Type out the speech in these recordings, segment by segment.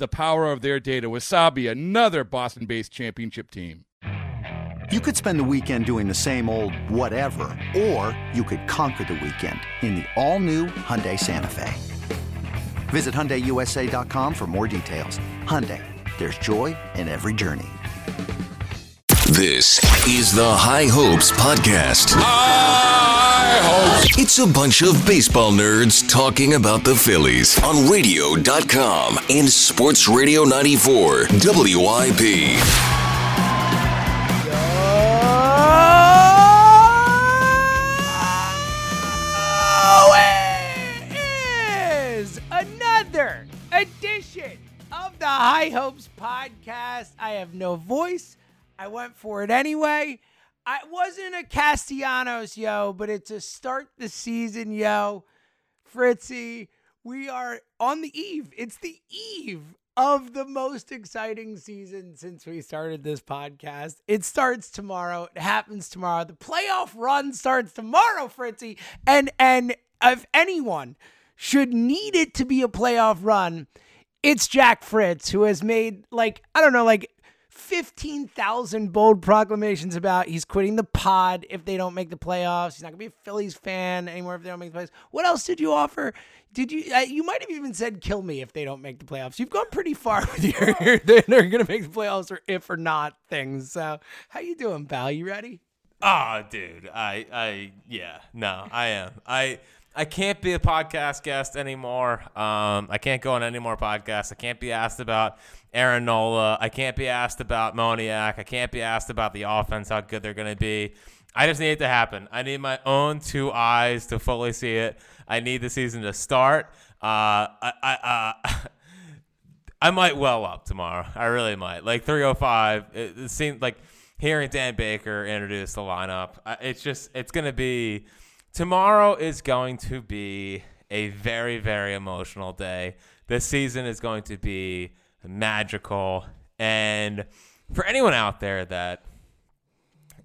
the power of their data. Wasabi, another Boston based championship team. You could spend the weekend doing the same old whatever, or you could conquer the weekend in the all-new Hyundai Santa Fe. Visit HyundaiUSA.com for more details. Hyundai, there's joy in every journey. This is the High Hopes Podcast. High Hopes. It's a bunch of baseball nerds talking about the Phillies on radio.com and Sports Radio 94 WIP. is another edition of the High Hopes podcast. I have no voice. I went for it anyway. I wasn't a Castellanos, yo, but it's a start the season, yo. Fritzy, we are on the eve. It's the eve of the most exciting season since we started this podcast. It starts tomorrow. It happens tomorrow. The playoff run starts tomorrow, Fritzy. And and if anyone should need it to be a playoff run, it's Jack Fritz who has made like I don't know like 15,000 bold proclamations about he's quitting the pod if they don't make the playoffs. He's not going to be a Phillies fan anymore if they don't make the playoffs. What else did you offer? Did you uh, you might have even said kill me if they don't make the playoffs. You've gone pretty far with your they're going to make the playoffs or if or not things. So, how you doing, pal? You ready? Oh, dude, I, I, yeah, no, I am. I, I can't be a podcast guest anymore. Um, I can't go on any more podcasts. I can't be asked about Aaron Nola. I can't be asked about Moniak. I can't be asked about the offense, how good they're going to be. I just need it to happen. I need my own two eyes to fully see it. I need the season to start. Uh, I, I, uh, I might well up tomorrow. I really might. Like 305. It, it seems like hearing Dan Baker introduce the lineup. It's just it's going to be tomorrow is going to be a very very emotional day. This season is going to be magical and for anyone out there that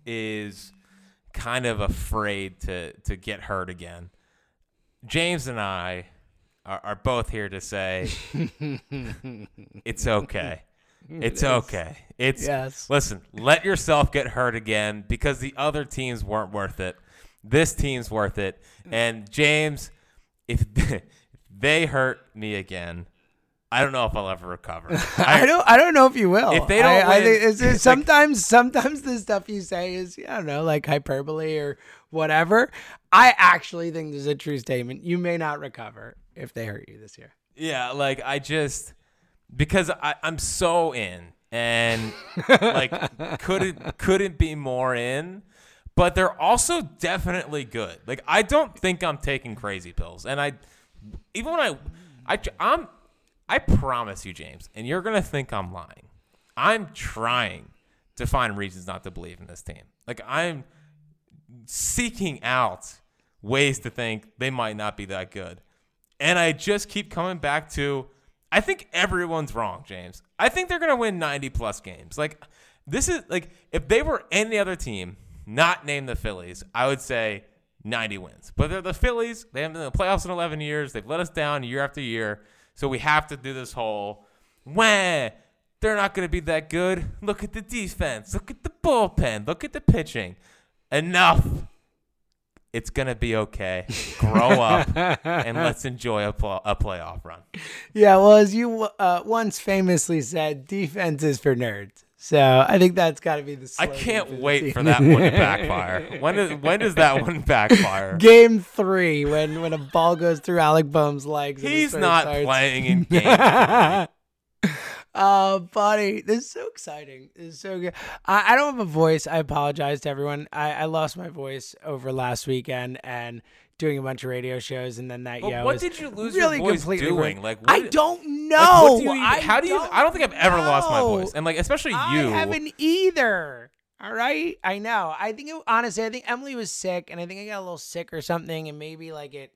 is kind of afraid to to get hurt again. James and I are, are both here to say it's okay. It's okay. It's Yes. listen, let yourself get hurt again because the other teams weren't worth it. This team's worth it. Mm. And James, if they hurt me again, I don't know if I'll ever recover. I, don't. I don't know if you will. If they don't I, I win- think it's, it's like- sometimes, sometimes the stuff you say is, I don't know, like hyperbole or whatever. I actually think there's a true statement. You may not recover if they hurt you this year. Yeah, like I just because I, I'm so in and like couldn't couldn't be more in. But they're also definitely good. Like I don't think I'm taking crazy pills, and I even when I I I'm I promise you, James, and you're gonna think I'm lying. I'm trying to find reasons not to believe in this team. Like I'm seeking out ways to think they might not be that good. And I just keep coming back to I think everyone's wrong, James. I think they're going to win 90 plus games. Like this is like if they were any other team, not name the Phillies, I would say 90 wins. But they're the Phillies. They haven't been in the playoffs in 11 years. They've let us down year after year. So we have to do this whole wah, they're not going to be that good. Look at the defense. Look at the bullpen. Look at the pitching. Enough It's gonna be okay. Grow up and let's enjoy a, pl- a playoff run. Yeah, well, as you uh, once famously said, defense is for nerds. So I think that's got to be the. I can't wait team. for that one to backfire. When is when does that one backfire? Game three, when when a ball goes through Alec Bohm's legs. He's not starts. playing in game. Oh, buddy, this is so exciting. This is so good. I, I don't have a voice. I apologize to everyone. I, I lost my voice over last weekend and doing a bunch of radio shows, and then that yeah. what did you lose really your voice completely doing? ruined. Like, I don't Like, know. what do you I how do you? I don't think I've ever lost my voice, and like especially you. I haven't either. All right, I know. I think it, honestly, I think Emily was sick, and I think I got a little sick or something, and maybe like it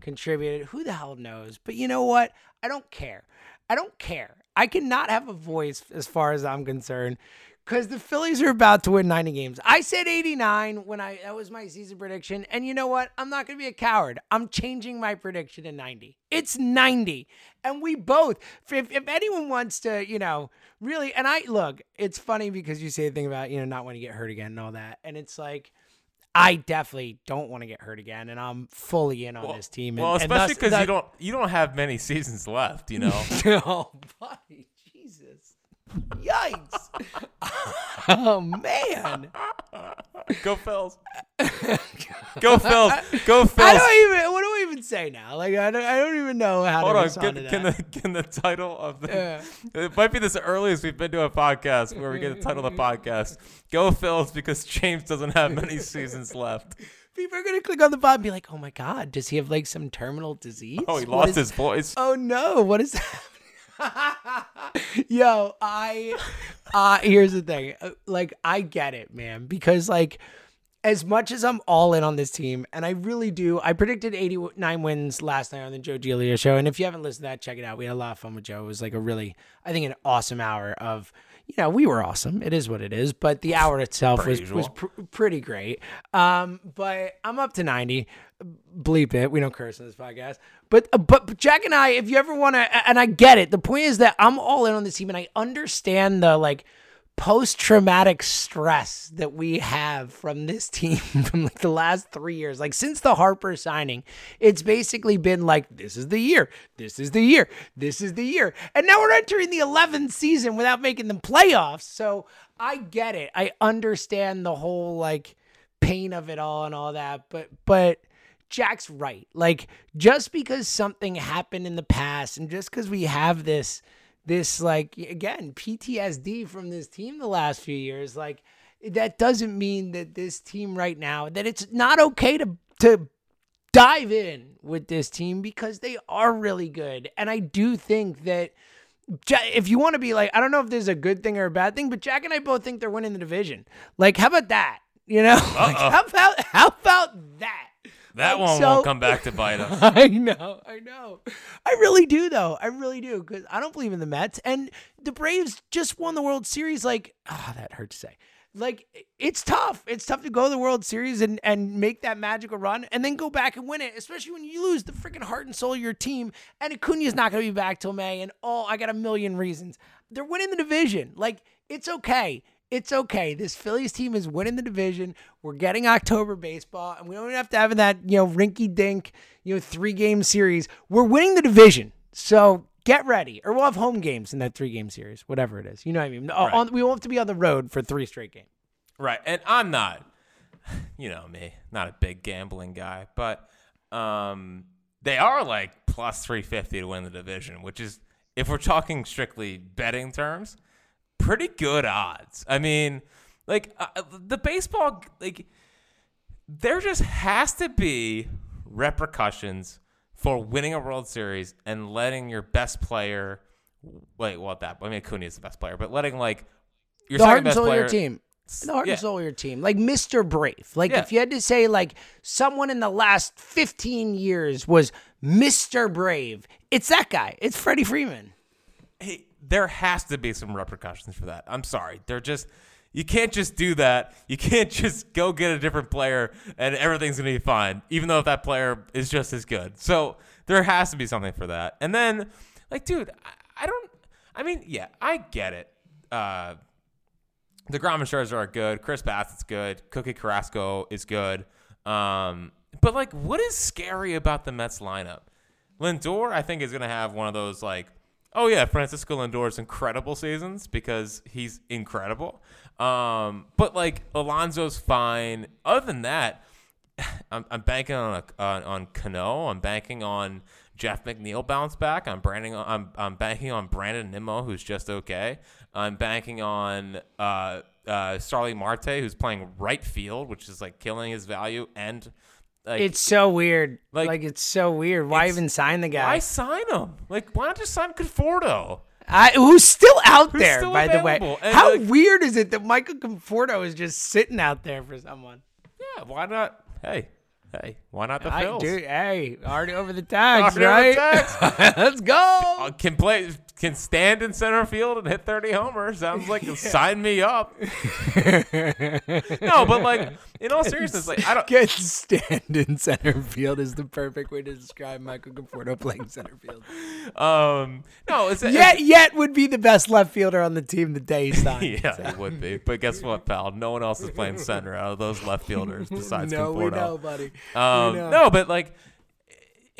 contributed. Who the hell knows? But you know what? I don't care. I don't care. I cannot have a voice as far as I'm concerned. Because the Phillies are about to win 90 games. I said 89 when I that was my season prediction. And you know what? I'm not gonna be a coward. I'm changing my prediction to 90. It's 90. And we both, if, if anyone wants to, you know, really, and I look, it's funny because you say the thing about, you know, not want to get hurt again and all that. And it's like, I definitely don't want to get hurt again, and I'm fully in on this team. And, well, especially because you don't you don't have many seasons left. You know. oh, buddy. Yikes. oh, man. Go Phils. Go Phils. Go I Phils. don't even, what do I even say now? Like, I don't, I don't even know how Hold to on. respond Can, to can that. the can the title of the Yeah. it might be this earliest we've been to a podcast where we get the title of the podcast. Go Phils because James doesn't have many seasons left. People are going to click on the bot and be like, oh, my God, does he have, like, some terminal disease? Oh, he What lost is- his voice. Oh no, what is that? Yo, I uh here's the thing. Uh, Like I get it, man, because like as much as I'm all in on this team, and I really do, I predicted 89 wins last night on the Joe Giglio show. And if you haven't listened to that, check it out. We had a lot of fun with Joe. It was like a really, I think, an awesome hour of, you know, we were awesome. It is what it is. But the hour itself was, usual. was pr- pretty great. Um, but I'm up to 90. Bleep it. We don't curse on this podcast. But, uh, but but Jack and I, if you ever want to, and I get it. The point is that I'm all in on this team, and I understand the like post traumatic stress that we have from this team from like the last three years. Like since the Harper signing, it's basically been like, this is the year, this is the year, this is the year. And now we're entering the 11th season without making the playoffs. So I get it. I understand the whole like pain of it all and all that. But, but, Jack's right. Like just because something happened in the past and just because we have this this like again PTSD from this team the last few years like that doesn't mean that this team right now that it's not okay to to dive in with this team because they are really good. And I do think that if you want to be like I don't know if there's a good thing or a bad thing but Jack and I both think they're winning the division. Like how about that? You know? Like, uh-uh. how about how about that That one so- won't come back to bite us. I know, I know. I really do, though. I really do, because I don't believe in the Mets. And the Braves just won the World Series. Like, ah, that hurt to say. Like, it's tough. It's tough to go to the World Series and, and make that magical run and then go back and win it, especially when you lose the freaking heart and soul of your team. And Acuna's not going to be back till May. And oh, I got a million reasons. They're winning the division. Like, it's okay. It's okay. This Phillies team is winning the division. We're getting October baseball, and we don't have to have that, you know, rinky dink, you know, three game series. We're winning the division. So get ready. Or we'll have home games in that three game series, whatever it is. You know what I mean? Right. on, we won't have to be on the road for three straight games. Right. And I'm not, you know me, not a big gambling guy, but um, they are like plus 350 to win the division, which is, if we're talking strictly betting terms, pretty good odds. I mean, like uh, the baseball, like, there just has to be repercussions for winning a World Series and letting your best player. Wait, what that? I mean, Acuna is the best player, but letting like your the second and best soul of player. your team. The heart yeah. and soul of your team. Like Mr. Brave. Like Yeah. if you had to say like someone in the last 15 years was Mr. Brave, it's that guy. It's Freddie Freeman. hey, there has to be some repercussions for that. I'm sorry. They're just you can't just do that. You can't just go get a different player and everything's gonna be fine, even though if that player is just as good. So there has to be something for that. And then, like, dude, I, I don't. I mean, yeah, I get it. Uh, the and Scherzer are good. Chris Bassitt's good. Cookie Carrasco is good. Um, but like, what is scary about the Mets lineup? Lindor, I think, is going to have one of those like, oh yeah, Francisco Lindor's incredible seasons because he's incredible. Um, but like Alonso's fine. Other than that, I'm, I'm banking on a, on, on Cano. I'm banking on Jeff McNeil bounce back. I'm branding. I'm I'm banking on Brandon Nimmo, who's just okay. I'm banking on uh, uh, Marte, who's playing right field, which is like killing his value. And like, It's so weird. Like, Like, it's so weird. Why even sign the guy? why sign him? Like, why not just sign Conforto? I, who's still out Who's there, still by the way. And, How like- weird is it that Michael Conforto is just sitting out there for someone? Yeah, why not? Hey, hey, why not the I, Phils? dude, hey, already over the tags, right? the tags. Let's go. Uh, can play, can stand in center field and hit 30 homers. Sounds like sign me up. no, but like in all seriousness, like I don't. Get stand in center field is the perfect way to describe Michael Conforto playing center field. Um, no, it's Yet, yet would be the best left fielder on the team the day he signed. Yeah, it would be. But guess what, pal? No one else is playing center out of those left fielders besides no, we Conforto. know, buddy. Um, no, but like,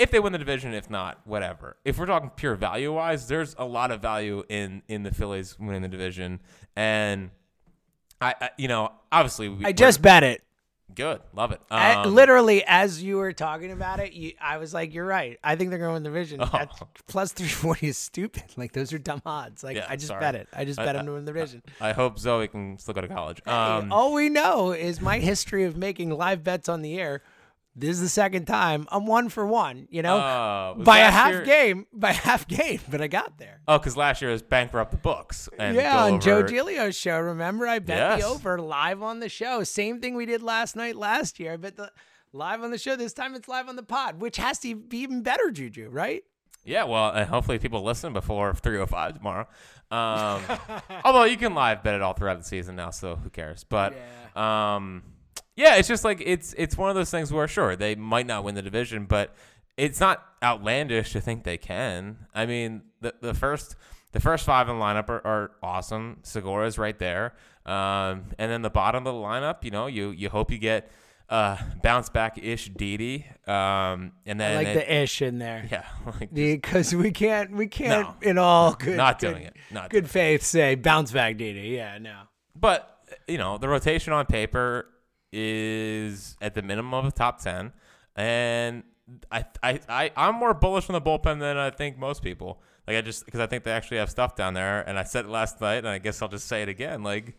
if they win the division, if not, whatever. If we're talking pure value wise, there's a lot of value in in the Phillies winning the division, and I, I you know, obviously, we, I just bet it. good, love it. I- Um, literally, as you were talking about it, you, I was like, "You're right. I think they're going to win the division." That's, plus three forty is stupid. Like those are dumb odds. Like Yeah, I just sorry. bet it. I just I- bet I- him to win the division. I hope Zoe can still go to college. Um, All we know is my history of making live bets on the air. This is the second time I'm one for one. You know, Uh, by a half year- game, by half game, but I got there. Oh, because last year was bankrupt the books. And yeah, on Joe over- Giglio's show. Remember, I bet the over live on the show. Same thing we did last night, last year. I bet the live on the show. This time it's live on the pod, which has to be even better, Juju. Right? Yeah, well, and hopefully people listen before 305 tomorrow. Um, although you can live bet it all throughout the season now, so who cares? But um, yeah, it's just like it's it's one of those things where sure they might not win the division, but it's not outlandish to think they can. I mean, the the first the first five in the lineup are, are awesome. Segura's right there, um, and then the bottom of the lineup, you know, you you hope you get. Uh, bounce back ish Didi, um, and then I like it- the ish in there. yeah, like Because we can't, we can't, No. in all good, Not good- doing it. Not good faith, say bounce back, Didi. Yeah, no. But you know, the rotation on paper is at the minimum of the top ten, and I I, I I'm more bullish on the bullpen than I think most people. Like I just because I think they actually have stuff down there, and I said it last night, and I guess I'll just say it again. Like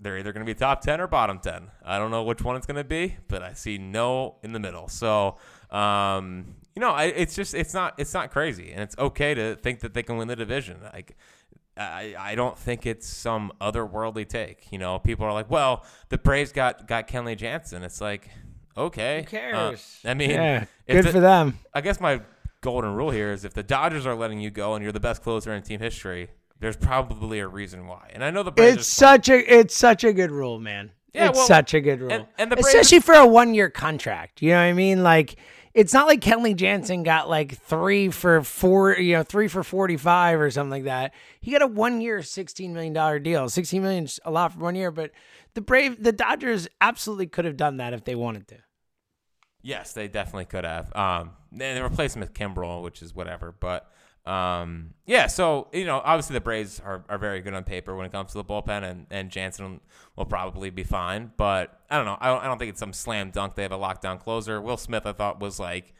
they're either going to be top ten or bottom ten. I don't know which one it's going to be, but I see no in the middle. So. Um, you know, I, it's just it's not it's not crazy, and it's okay to think that they can win the division. Like, I, I don't think it's some otherworldly take. You know, people are like, well, the Braves got got Kenley Jansen. It's like, okay, Who uh, cares? I mean, yeah, good the- for them. I guess my golden rule here is if the Dodgers are letting you go and you're the best closer in team history, there's probably a reason why. And I know the Braves. It's are such a, it's such a good rule, man. Yeah, it's well, such a good rule, and- and the Braves- especially for a one-year contract. You know what I mean? Like, it's not like Kenley Jansen got like three for four, you know, three for forty-five or something like that. He got a one-year, sixteen million dollar deal. Sixteen million is a lot for one year, but the Brave, the Dodgers absolutely could have done that if they wanted to. Yes, they definitely could have. Um, they they replaced him with Kimbrel, which is whatever. But um, yeah, so you know, obviously the Braves are, are very good on paper when it comes to the bullpen, and and Jansen will probably be fine. But I don't know. I don't, I don't think it's some slam dunk. They have a lockdown closer. Will Smith, I thought, was like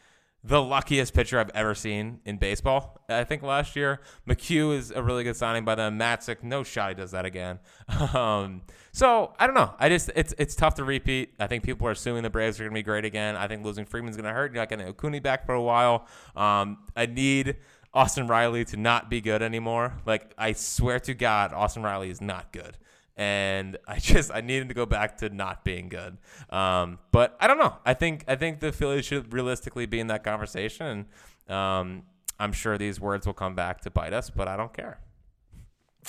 the luckiest pitcher I've ever seen in baseball. I think last year McHugh is a really good signing by them. Matzek, no shot he does that again. Um, so I don't know. I just it's it's tough to repeat. I think people are assuming the Braves are going to be great again. I think losing Freeman's going to hurt. You're not going getting Acuna back for a while. Um, I need Austin Riley to not be good anymore. Like I swear to God, Austin Riley is not good and I just I need him to go back to not being good. Um, but I don't know. I think I think the Phillies should realistically be in that conversation. And um, I'm sure these words will come back to bite us, but I don't care.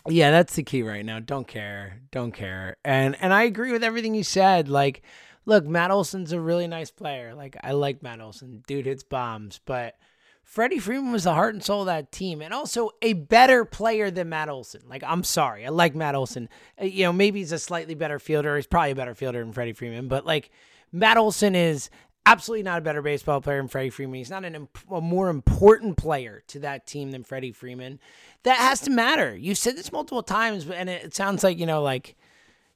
Yeah, that's the key right now. Don't care. Don't care. And and I agree with everything you said. Like, look, Matt Olson's a really nice player. Like, I like Matt Olson. Dude hits bombs. But Freddie Freeman was the heart and soul of that team and also a better player than Matt Olson. Like, I'm sorry. I like Matt Olson. Uh, You know, maybe he's a slightly better fielder. He's probably a better fielder than Freddie Freeman. But like Matt Olson is absolutely not a better baseball player than Freddie Freeman. He's not an a more important player to that team than Freddie Freeman. That has to matter. You said this multiple times, and it sounds like you know like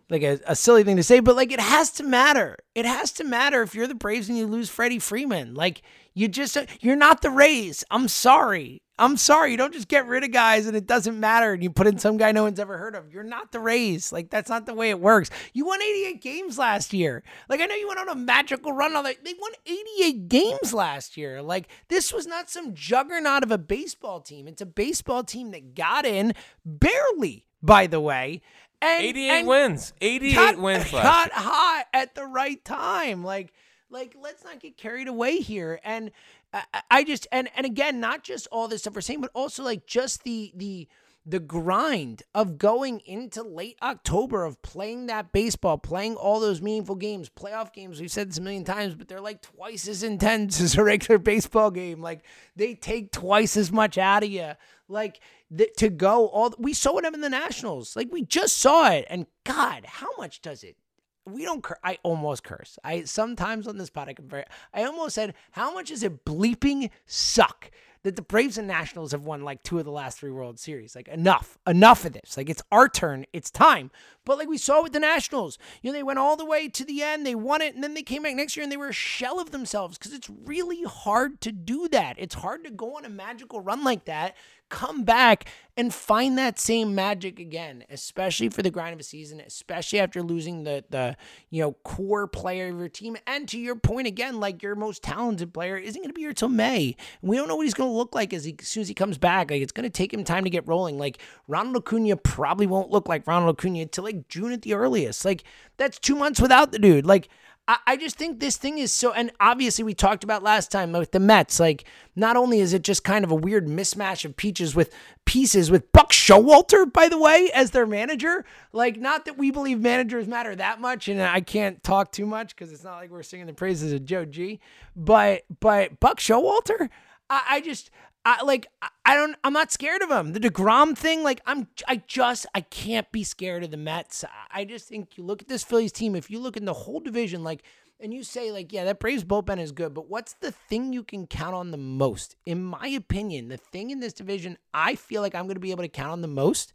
like a, a, silly thing to say, but like it has to matter. It has to matter if you're the Braves and you lose Freddie Freeman. Like you just you're not the Rays. I'm sorry. I'm sorry. You don't just get rid of guys and it doesn't matter and you put in some guy no one's ever heard of. You're not the Rays. Like that's not the way it works. You won 88 games last year. Like I know you went on a magical run all that. They won 88 games last year. Like this was not some juggernaut of a baseball team. It's a baseball team that got in barely, by the way. And, 88 and wins. 88 got, wins got hot at the right time. Like like let's not get carried away here. And I, I just and and again, not just all this stuff we're saying, but also like just the the the grind of going into late October of playing that baseball, playing all those meaningful games, playoff games. We've said this a million times, but they're like twice as intense as a regular baseball game. Like they take twice as much out of you. Like the, to go all we saw it in the Nationals. Like we just saw it, and God, how much does it? We don't. Cur- I almost curse. I sometimes on this pod I compare. I almost said, how much is it bleeping suck? that the Braves and Nationals have won like two of the last three World Series. Like enough, enough of this. Like it's our turn, it's time. But like we saw with the Nationals, you know, they went all the way to the end, they won it, and then they came back next year and they were a shell of themselves because it's really hard to do that. It's hard to go on a magical run like that come back and find that same magic again, especially for the grind of a season, especially after losing the the you know core player of your team. And to your point again, like your most talented player isn't going to be here till May. We don't know what he's going to look like as, he, as soon as he comes back. Like it's going to take him time to get rolling. Like Ronald Acuna probably won't look like Ronald Acuna until like June at the earliest. Like that's two months without the dude. Like I, I just think this thing is so, and obviously we talked about last time with the Mets. Like, not only is it just kind of a weird mismatch of peaches with pieces with Buck Showalter, by the way, as their manager. Like, not that we believe managers matter that much, and I can't talk too much because it's not like we're singing the praises of Joe G. But but Buck Showalter, I, I just I like I don't I'm not scared of him. The DeGrom thing, like I'm I just I can't be scared of the Mets. I just think you look at this Phillies team, if you look in the whole division, like and you say like, yeah, that Braves bullpen is good, but what's the thing you can count on the most? In my opinion, the thing in this division I feel like I'm going to be able to count on the most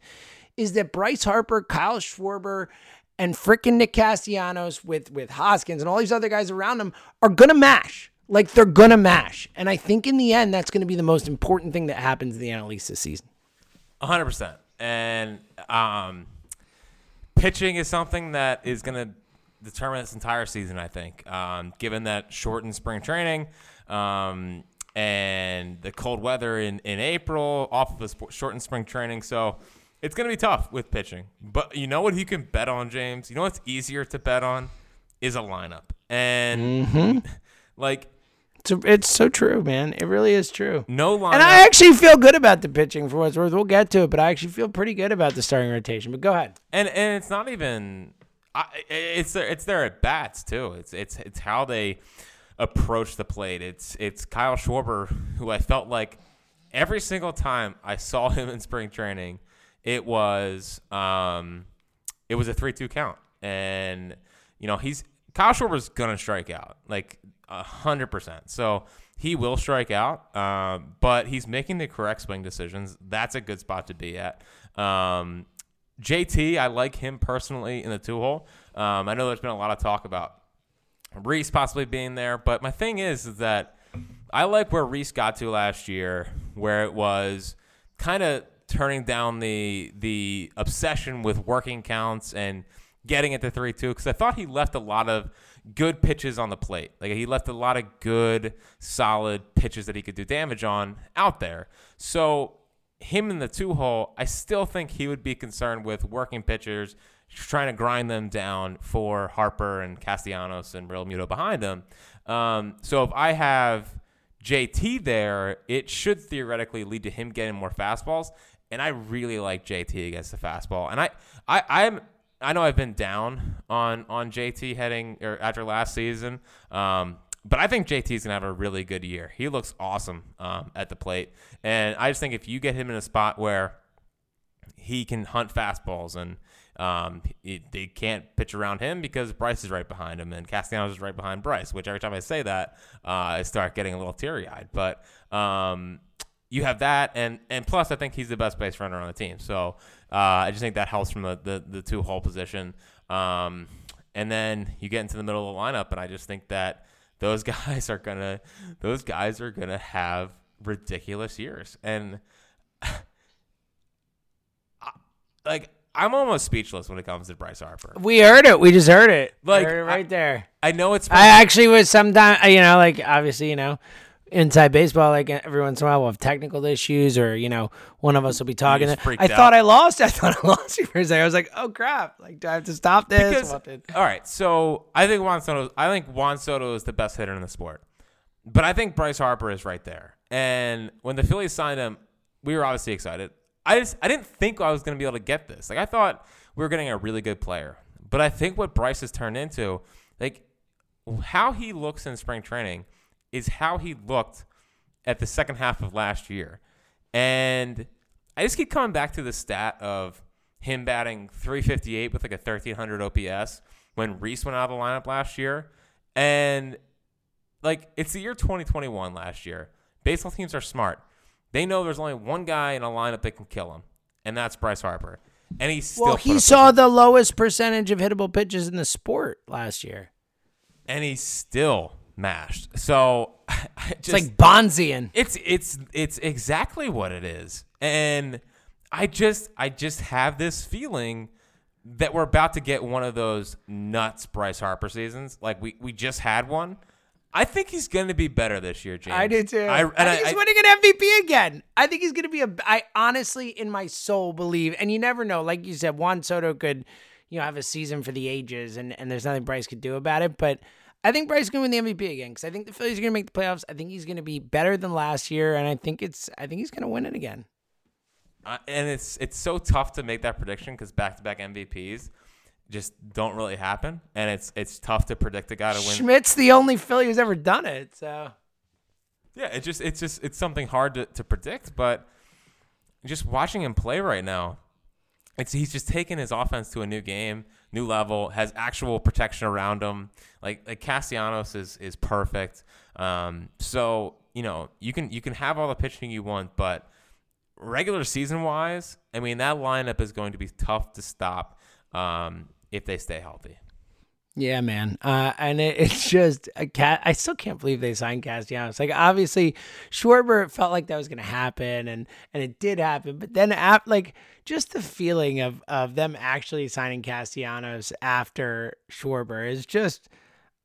is that Bryce Harper, Kyle Schwarber, and freaking Nick Castellanos with with Hoskins and all these other guys around them are going to mash. Like they're gonna mash, and I think in the end that's going to be the most important thing that happens in the NL this season. hundred percent. And um, pitching is something that is going to determine this entire season. I think, um, given that shortened spring training. Um, and the cold weather in, in April off of a shortened spring training. So it's going to be tough with pitching. But you know what you can bet on, James? You know what's easier to bet on? Is a lineup. And mm-hmm. like it's, it's so true, man. It really is true. No line. And I actually feel good about the pitching for what's worth. We'll get to it, but I actually feel pretty good about the starting rotation. But go ahead. And and it's not even. I, it's their it's their at bats too. It's it's it's how they approach the plate. It's it's Kyle Schwarber who I felt like every single time I saw him in spring training, it was um, it was a three two count, and you know he's Kyle Schwarber's gonna strike out. Like hundred percent. So he will strike out, um, but he's making the correct swing decisions. That's a good spot to be at. Um, JT, I like him personally in the two hole. Um, I know there's been a lot of talk about Reese possibly being there, but my thing is, is that I like where Reese got to last year, where it was kind of turning down the the obsession with working counts and getting it to three two because I thought he left a lot of good pitches on the plate. Like he left a lot of good, solid pitches that he could do damage on out there. So him in the two hole, I still think he would be concerned with working pitchers, trying to grind them down for Harper and Castellanos and Realmuto behind them. Um, so if I have JT there, it should theoretically lead to him getting more fastballs. And I really like JT against the fastball. And I, I, I'm I know I've been down on on JT heading or after last season, um, but I think JT is gonna have a really good year. He looks awesome um, at the plate, and I just think if you get him in a spot where he can hunt fastballs and Um, they can't pitch around him because Bryce is right behind him and Castellanos is right behind Bryce. Which every time I say that, uh, I start getting a little teary eyed. But um, you have that, and and plus I think he's the best base runner on the team. So uh, I just think that helps from the the, the two hole position. Um, and then you get into the middle of the lineup, and I just think that those guys are gonna those guys are gonna have ridiculous years, and like I'm almost speechless when it comes to Bryce Harper. We heard it. We just heard it. Like, Heard it right I- there. I know it's I actually was sometime, you know, like obviously, you know, inside baseball, like every once in a while we'll have technical issues or, you know, one of us will be talking. I thought out. I lost. I thought I lost you for a second. I was like, oh crap. Like, do I have to stop this? Because- all right, so I think Juan Soto. I think Juan Soto is the best hitter in the sport, but I think Bryce Harper is right there. And when the Phillies signed him, we were obviously excited. I just I didn't think I was going to be able to get this. Like I thought we were getting a really good player, but I think what Bryce has turned into, like how he looks in spring training, is how he looked at the second half of last year. And I just keep coming back to the stat of him batting 358 with like a 1300 OPS when Reese went out of the lineup last year. And like it's the year 2021 last year. Baseball teams are smart. They know there's only one guy in a lineup that can kill him, and that's Bryce Harper. And he's still well, he saw the lowest percentage of hittable pitches in the sport last year. and he's still mashed. So I It's just like Bondsian. It's it's it's exactly what it is. And I just I just have this feeling that we're about to get one of those nuts Bryce Harper seasons. Like we we just had one. I think he's going to be better this year, James. I do too. I, I, think I- he's I- winning an MVP again. I think he's going to be a. I honestly, in my soul, believe, and you never know. Like you said, Juan Soto could, you know, have a season for the ages, and and there's nothing Bryce could do about it. But I think Bryce is going to win the MVP again because I think the Phillies are going to make the playoffs. I think he's going to be better than last year, and I think it's. I think he's going to win it again. Uh, and it's it's so tough to make that prediction because back to back MVPs just don't really happen, and it's it's tough to predict a guy to win. Schmidt's the only Philly who's ever done it. So Yeah, it just it's just it's something hard to, to predict, but just watching him play right now, it's he's just taking his offense to a new game, new level, has actual protection around him. Like like Castellanos is is perfect. Um, so you know you can you can have all the pitching you want, but regular season wise, I mean that lineup is going to be tough to stop um, if they stay healthy. Yeah, man. Uh, and it, it's just a cat. I still can't believe they signed Castellanos. Like, obviously, Schwarber felt like that was going to happen, and and it did happen. But then, ap- like, just the feeling of of them actually signing Castellanos after Schwarber is just.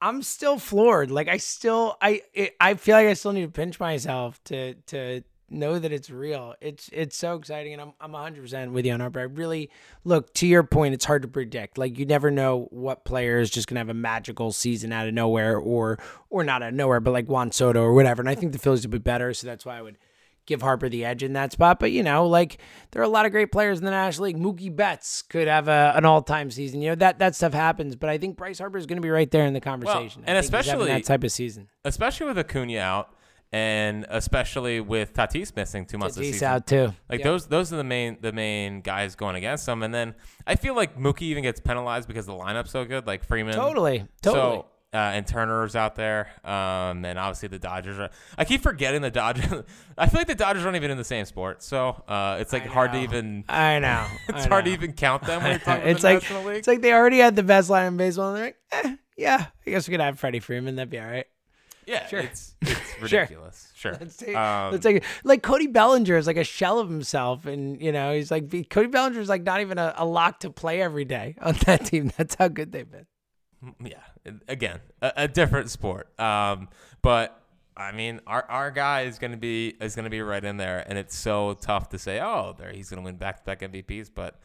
I'm still floored. Like, I still, I, it, I feel like I still need to pinch myself to to know that it's real. It's it's so exciting, and I'm I'm 100 percent with you on Harper. I really look to your point. It's hard to predict. Like you never know what player is just gonna have a magical season out of nowhere, or or not out of nowhere, but like Juan Soto or whatever. And I think the Phillies would be better, so that's why I would give Harper the edge in that spot. But you know, like there are a lot of great players in the National League. Mookie Betts could have a, an all time season. You know that that stuff happens. But I think Bryce Harper is going to be right there in the conversation. I and think he's having especially- that type of season. especially with Acuna out, and especially with Tatis missing two months of Tatis season. out too. Like Yep. those, those are the main the main guys going against them. And then I feel like Mookie even gets penalized because the lineup's so good. Like Freeman, Totally, totally. So uh, and Turner's out there, um, and obviously the Dodgers are. I keep forgetting the Dodgers. I feel like the Dodgers aren't even in the same sport, so uh, it's like I hard to even. I know. It's I hard to even count them when you're talking it's the like National League. it's like they already had the best line in baseball, and they're like, eh, yeah, I guess we could have Freddie Freeman. That'd be all right. Yeah, sure. it's it's Sure. ridiculous. Sure. Let's take, Um, let's take it. Like Cody Bellinger is like a shell of himself, and you know he's like Cody Bellinger is like not even a, a lock to play every day on that team. That's how good they've been. yeah again a, a different sport um but i mean our our guy is going to be is to be right in there and it's so tough to say oh there he's going to win back-to-back mvps but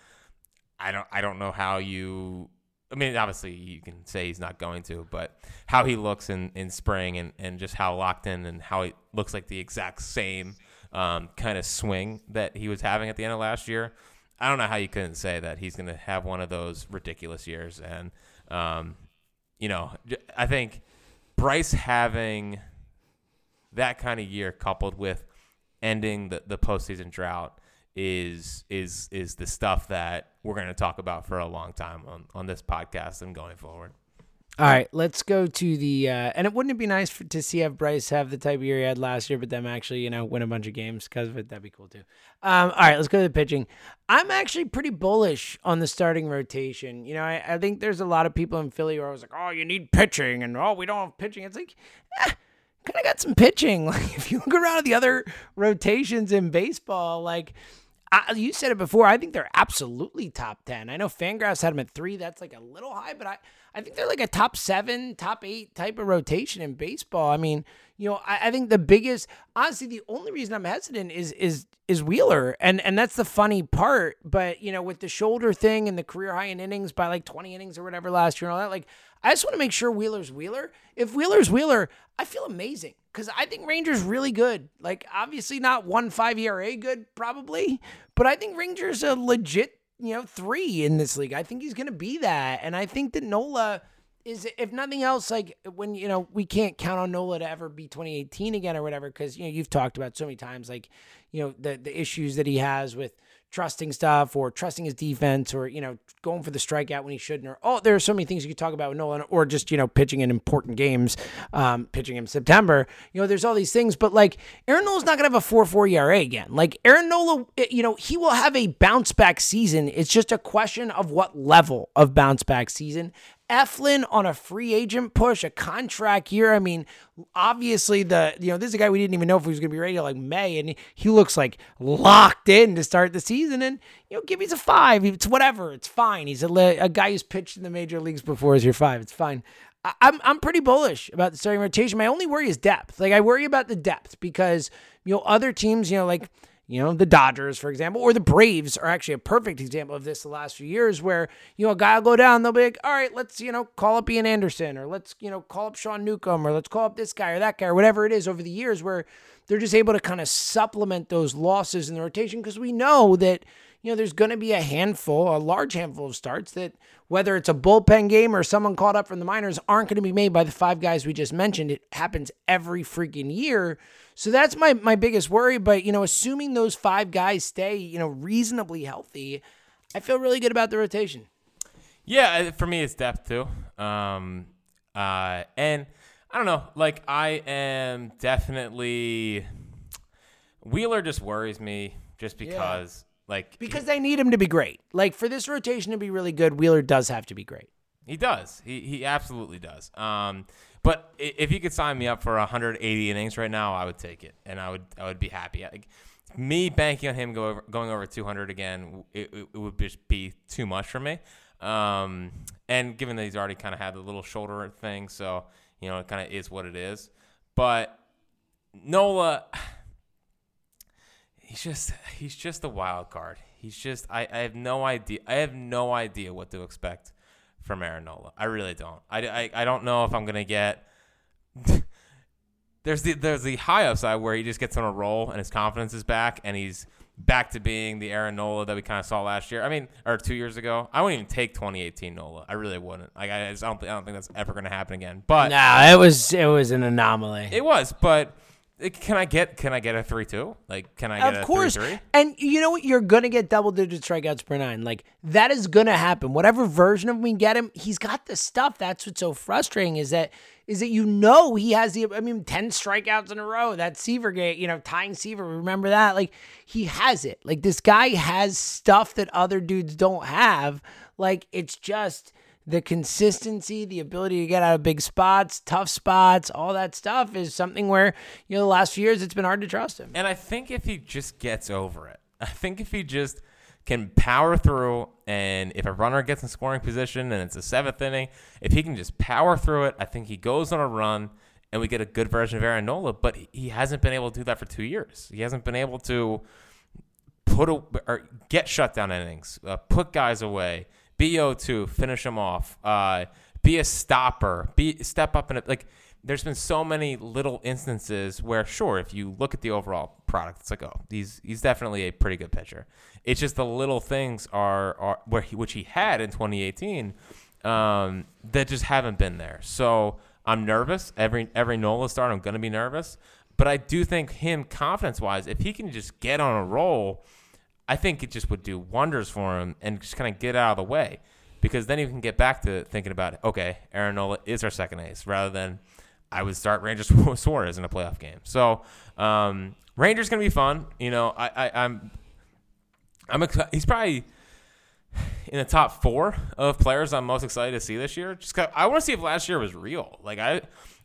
i don't i don't know how you i mean obviously you can say he's not going to but how he looks in in spring and and just how locked in and how he looks like the exact same um kind of swing that he was having at the end of last year I don't know how you couldn't say that he's going to have one of those ridiculous years. And, um, you know, I think Bryce having that kind of year coupled with ending the, the postseason drought is is is the stuff that we're going to talk about for a long time on on this podcast and going forward. All right, let's go to the. Uh, and it wouldn't it be nice for, to see have Bryce have the type of year he had last year, but them actually, you know, win a bunch of games because of it? That'd be cool too. Um, all right, let's go to the pitching. I'm actually pretty bullish on the starting rotation. You know, I, I think there's a lot of people in Philly who are always like, oh, you need pitching, and oh, we don't have pitching. It's like, eh, kind of got some pitching. Like, if you look around at the other rotations in baseball, like, I, you said it before. I think they're absolutely top 10. I know Fangraphs had them at three. That's like a little high, but I, I think they're like a top seven, top eight type of rotation in baseball. I mean, you know, I, I think the biggest, honestly, the only reason I'm hesitant is is is Wheeler, and and that's the funny part. But you know, with the shoulder thing and the career high in innings by like 20 innings or whatever last year and all that, like I just want to make sure Wheeler's Wheeler. If Wheeler's Wheeler, I feel amazing because I think Rangers really good. Like obviously not one five ERA good probably, but I think Rangers a legit you know three in this league. I think he's going to be that, and I think that Nola is if nothing else like when you know we can't count on Nola to ever be 2018 again or whatever because you know you've talked about so many times like you know the the issues that he has with trusting stuff or trusting his defense or you know going for the strikeout when he shouldn't or oh there are so many things you could talk about with Nolan or just you know pitching in important games um, pitching in September. You know there's all these things but like Aaron Nola's not gonna have a 4-4 ERA again. Like Aaron Nola eh, you know he will have a bounce back season. It's just a question of what level of bounce back season Eflin on a free agent push, a contract year. I mean, obviously the you know this is a guy we didn't even know if he was going to be ready to like May, and he looks like locked in to start the season. And you know, give he's a five. It's whatever. It's fine. He's a, a guy who's pitched in the major leagues before as your five. It's fine. I, I'm I'm pretty bullish about the starting rotation. My only worry is depth. Like I worry about the depth because you know other teams, you know, like you know, the Dodgers, for example, or the Braves are actually a perfect example of this the last few years where, you know, a guy will go down, they'll be like, all right, let's, you know, call up Ian Anderson or let's, you know, call up Sean Newcomb or let's call up this guy or that guy or whatever it is over the years where they're just able to kind of supplement those losses in the rotation because we know that, you know, there's going to be a handful, a large handful of starts that, whether it's a bullpen game or someone called up from the minors, aren't going to be made by the five guys we just mentioned. It happens every freaking year. So that's my my biggest worry. But you know, assuming those five guys stay, you know, reasonably healthy, I feel really good about the rotation. Yeah, for me, it's depth too. Um, uh, and I don't know, like I am definitely Wheeler just worries me just because. Like, because they need him to be great. Like for this rotation to be really good, Wheeler does have to be great. He does. He he absolutely does. Um, but if he could sign me up for 180 innings right now, I would take it, and I would I would be happy. Like, me banking on him go over, going over 200 again, it, it, would just be too much for me. Um, and given that he's already kind of had the little shoulder thing, so you know it kind of is what it is. But Nola, he's just he's just a wild card. He's just I, I have no idea. I have no idea what to expect from Aaron Nola. I really don't. I, I, I don't know if I'm gonna get. there's the there's the high upside where he just gets on a roll and his confidence is back and he's back to being the Aaron Nola that we kind of saw last year. I mean, or two years ago. I wouldn't even take 2018 Nola. I really wouldn't. Like I, just, I don't I don't think that's ever gonna happen again. But no, it was it was an anomaly. It was, but Uh, can I get can I get a three two? Like can I get of a course. three three? And you know what? You're gonna get double digit strikeouts per nine. Like that is gonna happen. Whatever version of him we get him, he's got the stuff. That's what's so frustrating is that is that you know he has the I mean ten strikeouts in a row. That Seaver game, you know, tying Seaver. Remember that? Like he has it. Like this guy has stuff that other dudes don't have. Like it's just the consistency, the ability to get out of big spots, tough spots, all that stuff is something where, you know, the last few years it's been hard to trust him. And I think if he just gets over it, I think if he just can power through and if a runner gets in scoring position and it's a seventh inning, if he can just power through it, I think he goes on a run and we get a good version of Aaron Nola. But he hasn't been able to do that for two years. He hasn't been able to put a, or get shutdown innings, uh, put guys away, BO2, finish them off. Uh, be a stopper. Be step up and like. There's been so many little instances where, sure, if you look at the overall product, it's like, oh, he's he's definitely a pretty good pitcher. It's just the little things are are where he, which he had in 2018 um, that just haven't been there. So I'm nervous. Every every Nola start, I'm gonna be nervous. But I do think him confidence wise, if he can just get on a roll I think it just would do wonders for him and just kind of get out of the way because then you can get back to thinking about okay, Aaron Nola is our second ace rather than I would start Rangers Suarez in a playoff game. So um, Rangers gonna be fun. You know, I, I I'm I'm exci- he's probably in the top four of players I'm most excited to see this year. Just I want to see if last year was real. Like I,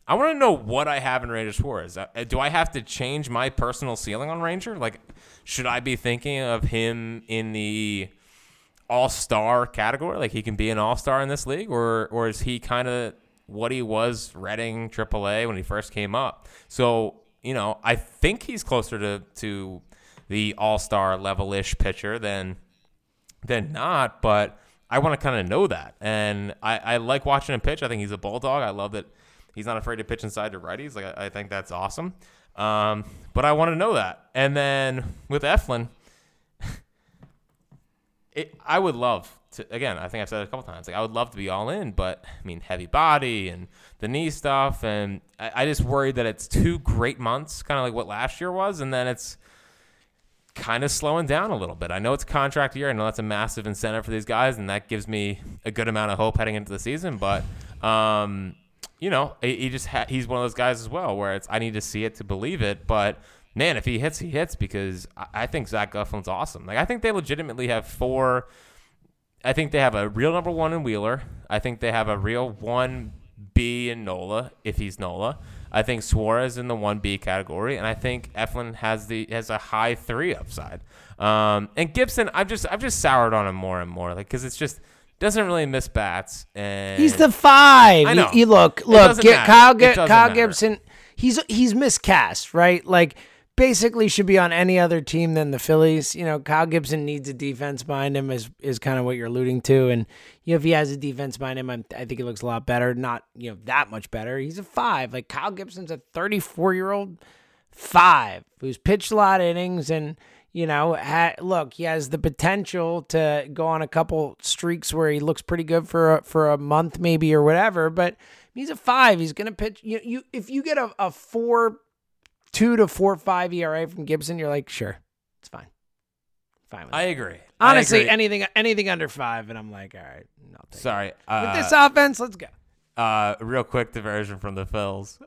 I want to know what I have in Ranger Suarez. Do I have to change my personal ceiling on Ranger? Like, should I be thinking of him in the All Star category? Like he can be an All Star in this league, or or is he kind of what he was Reading AAA when he first came up? So you know, I think he's closer to to the All Star level ish pitcher than than not, but I want to kind of know that. And I, I like watching him pitch. I think he's a bulldog. I love that he's not afraid to pitch inside to righties. Like I, I think that's awesome. Um, but I want to know that. And then with Eflin, it, I would love to. Again, I think I've said it a couple times. Like I would love to be all in, but I mean, heavy body and the knee stuff, and I, I just worry that it's two great months, kind of like what last year was, and then it's kind of slowing down a little bit. I know it's contract year. I know that's a massive incentive for these guys, and that gives me a good amount of hope heading into the season. But, um, you know, he, just ha- he's one of those guys as well where it's I need to see it to believe it. But man, if he hits, he hits because I, I think Zach Eflin's awesome. Like I think they legitimately have four. I think they have a real number one in Wheeler. I think they have a real one B in Nola if he's Nola. I think Suarez in the one B category, and I think Eflin has the has a high three upside. Um, and Gibson, I've just I've just soured on him more and more, like because it's just doesn't really miss bats. And He's the five. I know. You, you look, look. Get. Kyle, Kyle matter. Gibson. He's he's miscast, right? Like basically should be on any other team than the Phillies. You know, Kyle Gibson needs a defense behind him, is is kind of what you're alluding to. And you know, if he has a defense behind him, I'm, I think he looks a lot better. Not you know that much better. He's a five. Like Kyle Gibson's a 34 year old five who's pitched a lot of innings and you know ha- look he has the potential to go on a couple streaks where he looks pretty good for a, for a month maybe or whatever but he's a five he's gonna pitch you, you if you get a, a four two to four five era from gibson you're like sure it's fine fine with I agree. I honestly agree. anything anything under five and i'm like all right I'll take it. sorry. Uh, with this offense let's go Uh, real quick diversion from the Phils.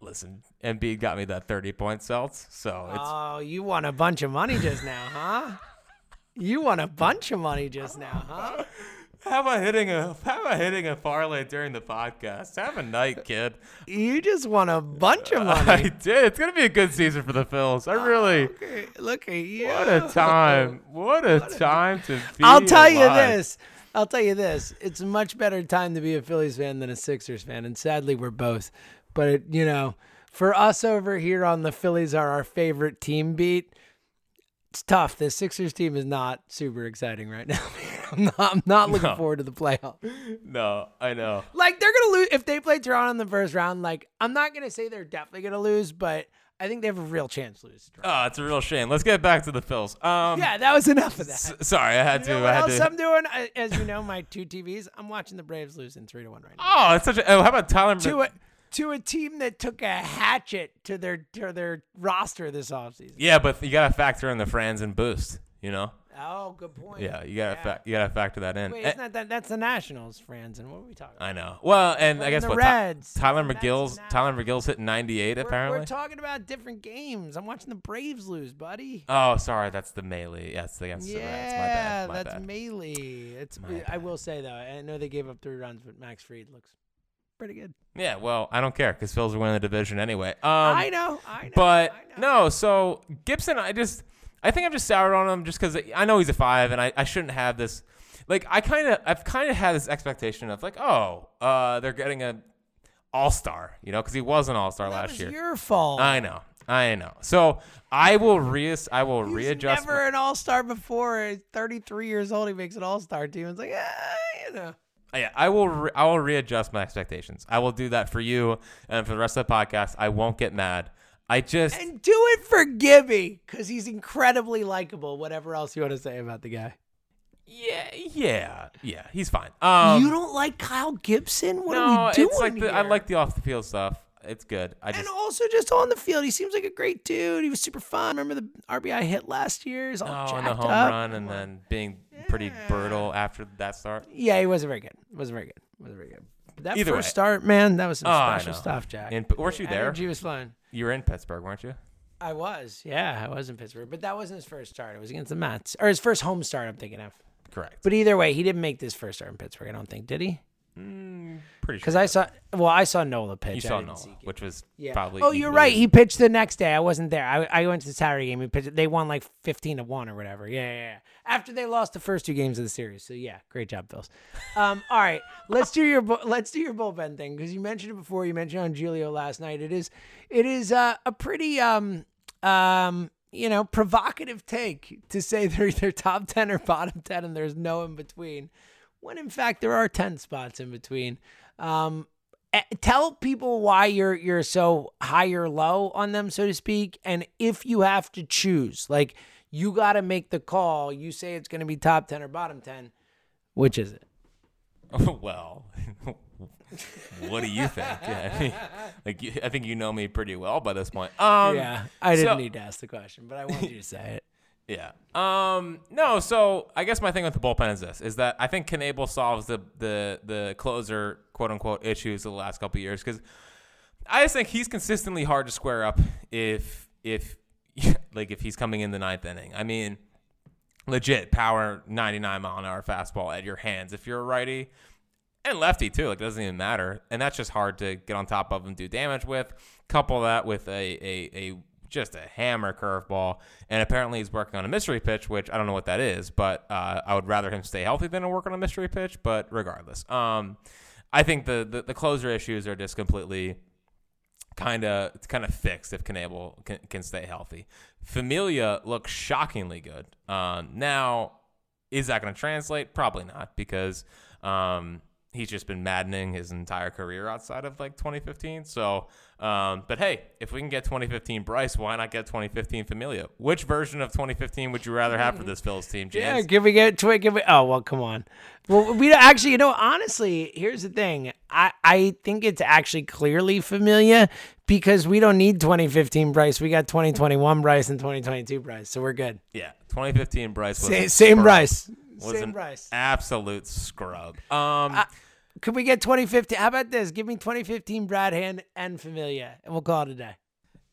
Listen, Embiid got me that thirty point celts, so it's Oh, you won a bunch of money just now, huh? You won a bunch of money just now, huh? how about hitting a how about hitting a parlay during the podcast? Have a night, kid. You just won a bunch of money. I did. It's gonna be a good season for the Phils. I really. Oh, okay, Look at you. What a time! What a time to be. I'll tell you this. I'll tell you this. It's a much better time to be a Phillies fan than a Sixers fan, and sadly, we're both. But it, you know, for us over here on the Phillies are our favorite team beat. It's tough. The Sixers team is not super exciting right now. I'm not, I'm not looking No. forward to the playoffs. No, I know. Like they're gonna lose if they play Toronto in the first round. Like I'm not gonna say they're definitely gonna lose, but I think they have a real chance to lose. to Toronto. Oh, it's a real shame. Let's get back to the Phils. Um, yeah, that was enough of that. s- sorry, I had You know to. what I had else to. I'm doing? I- As you know, my two TVs. I'm watching the Braves lose in three to one right now. Oh, it's such a. Oh, how about Tyler? A to a team that took a hatchet to their to their roster this offseason. Yeah, but you gotta factor in the Franz and boost. You know. Oh, good point. Yeah, you gotta Yeah. fa- you gotta factor that in. Wait, it's not that. That's the Nationals, Franz. And what are we talking about? I know. Well, and I guess the what Reds. Tyler McGill's. Tyler McGill's hitting 98 We're, apparently. we're talking about different games. I'm watching the Braves lose, buddy. oh, sorry, that's the melee. Yes, against the Reds. My Yeah, bad. My that's bad. melee. It's. My I will say though, I know they gave up three runs, but Max Fried looks pretty good. Yeah, well, I don't care because Phil's are winning the division anyway. Um, I know. I know. But I know. no, so Gibson, I just, I think I'm just soured on him just because I know he's a five, and I, I shouldn't have this. Like I kind of, I've kind of had this expectation of like, oh, uh, they're getting a all star, you know, because he was an all star that last was year. your fault. I know, I know. So I will re, I will He's readjust. never an all star before. He's 33 years old. He makes an all star team. It's like, ah, you know. My- yeah, I will, re, I will readjust my expectations. I will do that for you and for the rest of the podcast. I won't get mad. I just, And do it for Gibby because he's incredibly likable. Whatever else you want to say about the guy. yeah, yeah, yeah. He's fine. Um, you don't like Kyle Gibson? What no, are we doing it's like the, I like the off the field stuff. It's good. I And also just on the field, he seems like a great dude. He was super fun. Remember the RBI hit last year? He's all oh, jacked and the home up. run, and then being pretty brutal after that start. Yeah, he wasn't very good. Wasn't very good. Wasn't very good. But that Either first way. start, man, that was some Oh, special stuff, Jack. And weren't you there? Energy was fun. You were in Pittsburgh, weren't you? I was, yeah, I was in Pittsburgh, but that wasn't his first start. It was against the Mets, or his first home start. I'm thinking of. Correct. But either way, he didn't make this first start in Pittsburgh. I don't think, did he? Pretty sure. Because I saw, well, I saw Nola pitch. you saw didn't Nola, which was Yeah. probably. oh, you're right. He pitched the next day. I wasn't there. I, I went to the Saturday game. He pitched. They won like 15 to one or whatever. Yeah, yeah, yeah. After they lost the first two games of the series. So yeah, great job, Bills. Um, all right, let's do your let's do your bullpen thing because you mentioned it before. You mentioned on Julio last night. It is it is uh, a pretty um um you know provocative take to say they're either top 10 or bottom 10 and there's no in between when in fact there are 10 spots in between. Um eh, tell people why you're you're so high or low on them so to speak and if you have to choose like you got to make the call. You say it's going to be top 10 or bottom 10 which is it? Well, what do you think? Yeah, I mean, like you, I think you know me pretty well by this point. Um, yeah i didn't so- need to ask the question but i wanted you to say it Yeah. Um. No. So I guess my thing with the bullpen is this: is that I think Knebel solves the the the closer quote unquote issues of the last couple years because I just think he's consistently hard to square up if if like if he's coming in the ninth inning. I mean, legit power 99 mile an hour fastball at your hands if you're a righty and lefty too. Like it doesn't even matter, and that's just hard to get on top of and do damage with. Couple that with a a, a just a hammer curveball, and apparently he's working on a mystery pitch, which I don't know what that is, but uh, I would rather him stay healthy than to work on a mystery pitch. But regardless, um, I think the, the the closer issues are just completely kind of kind of fixed if Knebel can, can stay healthy. Familia looks shockingly good. Um, now, is that going to translate? Probably not because um, he's just been maddening his entire career outside of like 2015. So, um, but hey, if we can get 2015 Bryce, why not get 2015 Familia? Which version of 2015 would you rather have for this Phil's team, James? Yeah, give me get to it? Give me. Oh well, come on. Well, we actually, you know, honestly, here's the thing. I I think it's actually clearly Familia because we don't need 2015 Bryce. We got 2021 Bryce and 2022 Bryce, so we're good. Yeah, 2015 Bryce was Same, same. Bryce. Was Same an Bryce. absolute scrub. Um, Could we get 2015? How about this? Give me 2015 Brad Hand and Familia, and we'll call it a day.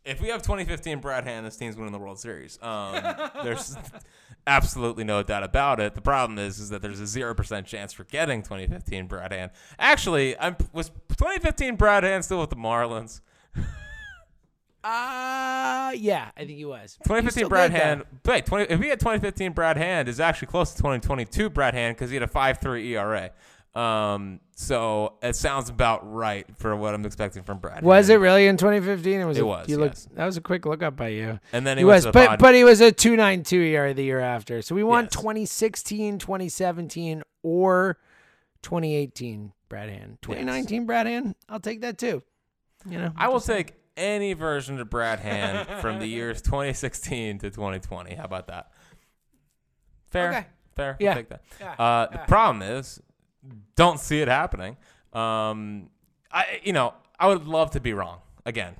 If we have 2015 Brad Hand, this team's winning the World Series. Um, there's absolutely no doubt about it. The problem is, is that there's a zero percent chance for getting 2015 Brad Hand. Actually, I'm was 2015 Brad Hand still with the Marlins. Uh yeah, I think he was. He's 2015 still Brad good, though. Hand. Wait, 20, if we had 2015 Brad Hand, is actually close to 2022 Brad Hand because he had a 5.3 ERA. Um, so it sounds about right for what I'm expecting from Brad. Was it really in 2015? It was. It a- was, You looked, that was a quick look up by you. And then he, He was, but Pod- but he was a 2.92 ERA the year after. So we want Yes. 2016, 2017, or 2018 Brad Hand. 2019 Brad Hand, I'll take that too. You know, I will take any version of Brad Hand from the years 2016 to 2020. How about that? Fair. Okay. Fair. Yeah. I'll take that. Yeah. Uh, the problem is, don't see it happening. Um, I, you know, I would love to be wrong. Again,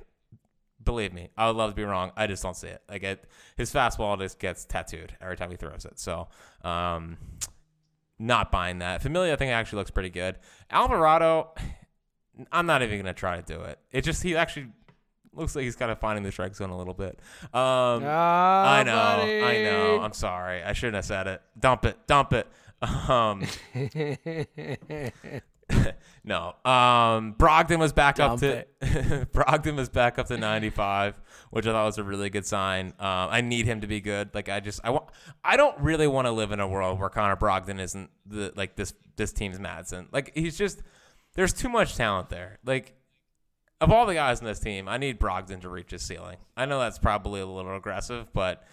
believe me, I would love to be wrong. I just don't see it. Like it, his fastball just gets tattooed every time he throws it. So, um, not buying that. Familia, I think actually looks pretty good. Alvarado, I'm not even gonna try to do it. It just he actually looks like he's kind of finding the strike zone a little bit. Um, Ah, I know, I know. I'm sorry. I shouldn't have said it. Dump it, dump it. Um, no. Um, Brogdon was back up to Brogdon was back up to 95, which I thought was a really good sign. Um, I need him to be good. Like I just I want I don't really want to live in a world where Connor Brogdon isn't the like this this team's Madson. Like he's just there's too much talent there. Like of all the guys in this team, I need Brogdon to reach his ceiling. I know that's probably a little aggressive, but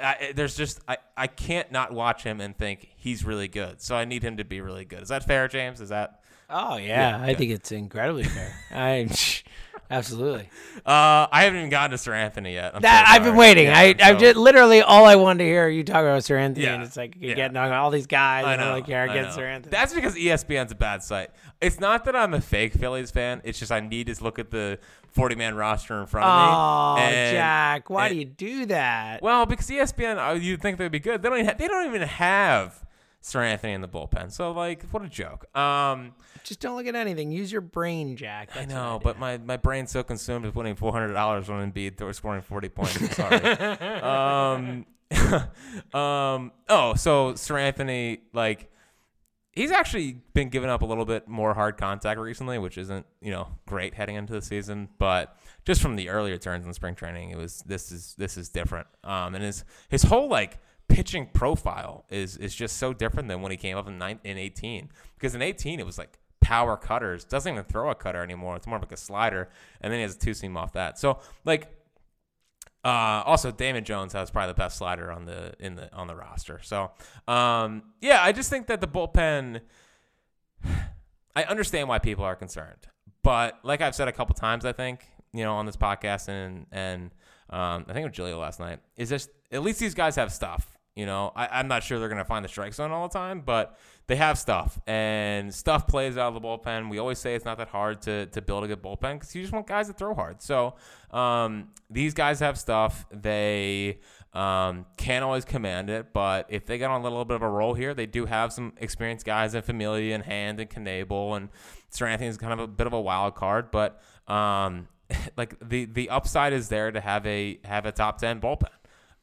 I, there's just I, I can't not watch him and think he's really good. So I need him to be really good. Is that fair, James? Is that Oh yeah, Yeah, I think it's incredibly fair. I Absolutely. Uh, I haven't even gotten to Seranthony yet. I'm That so I've been waiting. Yeah, I, I've just literally all I wanted to hear you talk about Seranthony, Yeah. and it's like you're Yeah. getting on all these guys. I know. Like, I against. Seranthony. That's because ESPN's a bad site. It's not that I'm a fake Phillies fan. It's just I need to look at the 40 man roster in front of oh, me. and- Jack, why and- do you do that? Well, because ESPN, uh, you'd think they'd be good. They don't. Even ha- they don't even have Seranthony in the bullpen. So like, what a joke. Um, Just don't look at anything. Use your brain, Jack. I know, what but my, my brain's so consumed with winning four hundred dollars on Embiid or scoring forty points. I'm sorry. um, um, oh, so Seranthony, like, he's actually been giving up a little bit more hard contact recently, which isn't you know great heading into the season, but just from the earlier turns in spring training, it was this is this is different. Um, and his his whole like pitching profile is is just so different than when he came up in nine, in 18 because in 18 it was like power cutters. Doesn't even throw a cutter anymore. It's more of like a slider. And then he has a two seam off that. So like uh, also Damon Jones has probably the best slider on the in the on the roster. So um, yeah I just think that the bullpen I understand why people are concerned. But like I've said a couple times I think you know on this podcast and and um, I think with Julio last night is just at least these guys have stuff you know, I, I'm not sure they're going to find the strike zone all the time, but they have stuff, and stuff plays out of the bullpen. We always say it's not that hard to, to build a good bullpen because you just want guys that throw hard. So um, these guys have stuff. They um, can't always command it, but if they get on a little bit of a roll here, they do have some experienced guys in Familia and Hand and Knebel, and Sir is kind of a bit of a wild card, but um, like the the upside is there to have a have a top ten bullpen.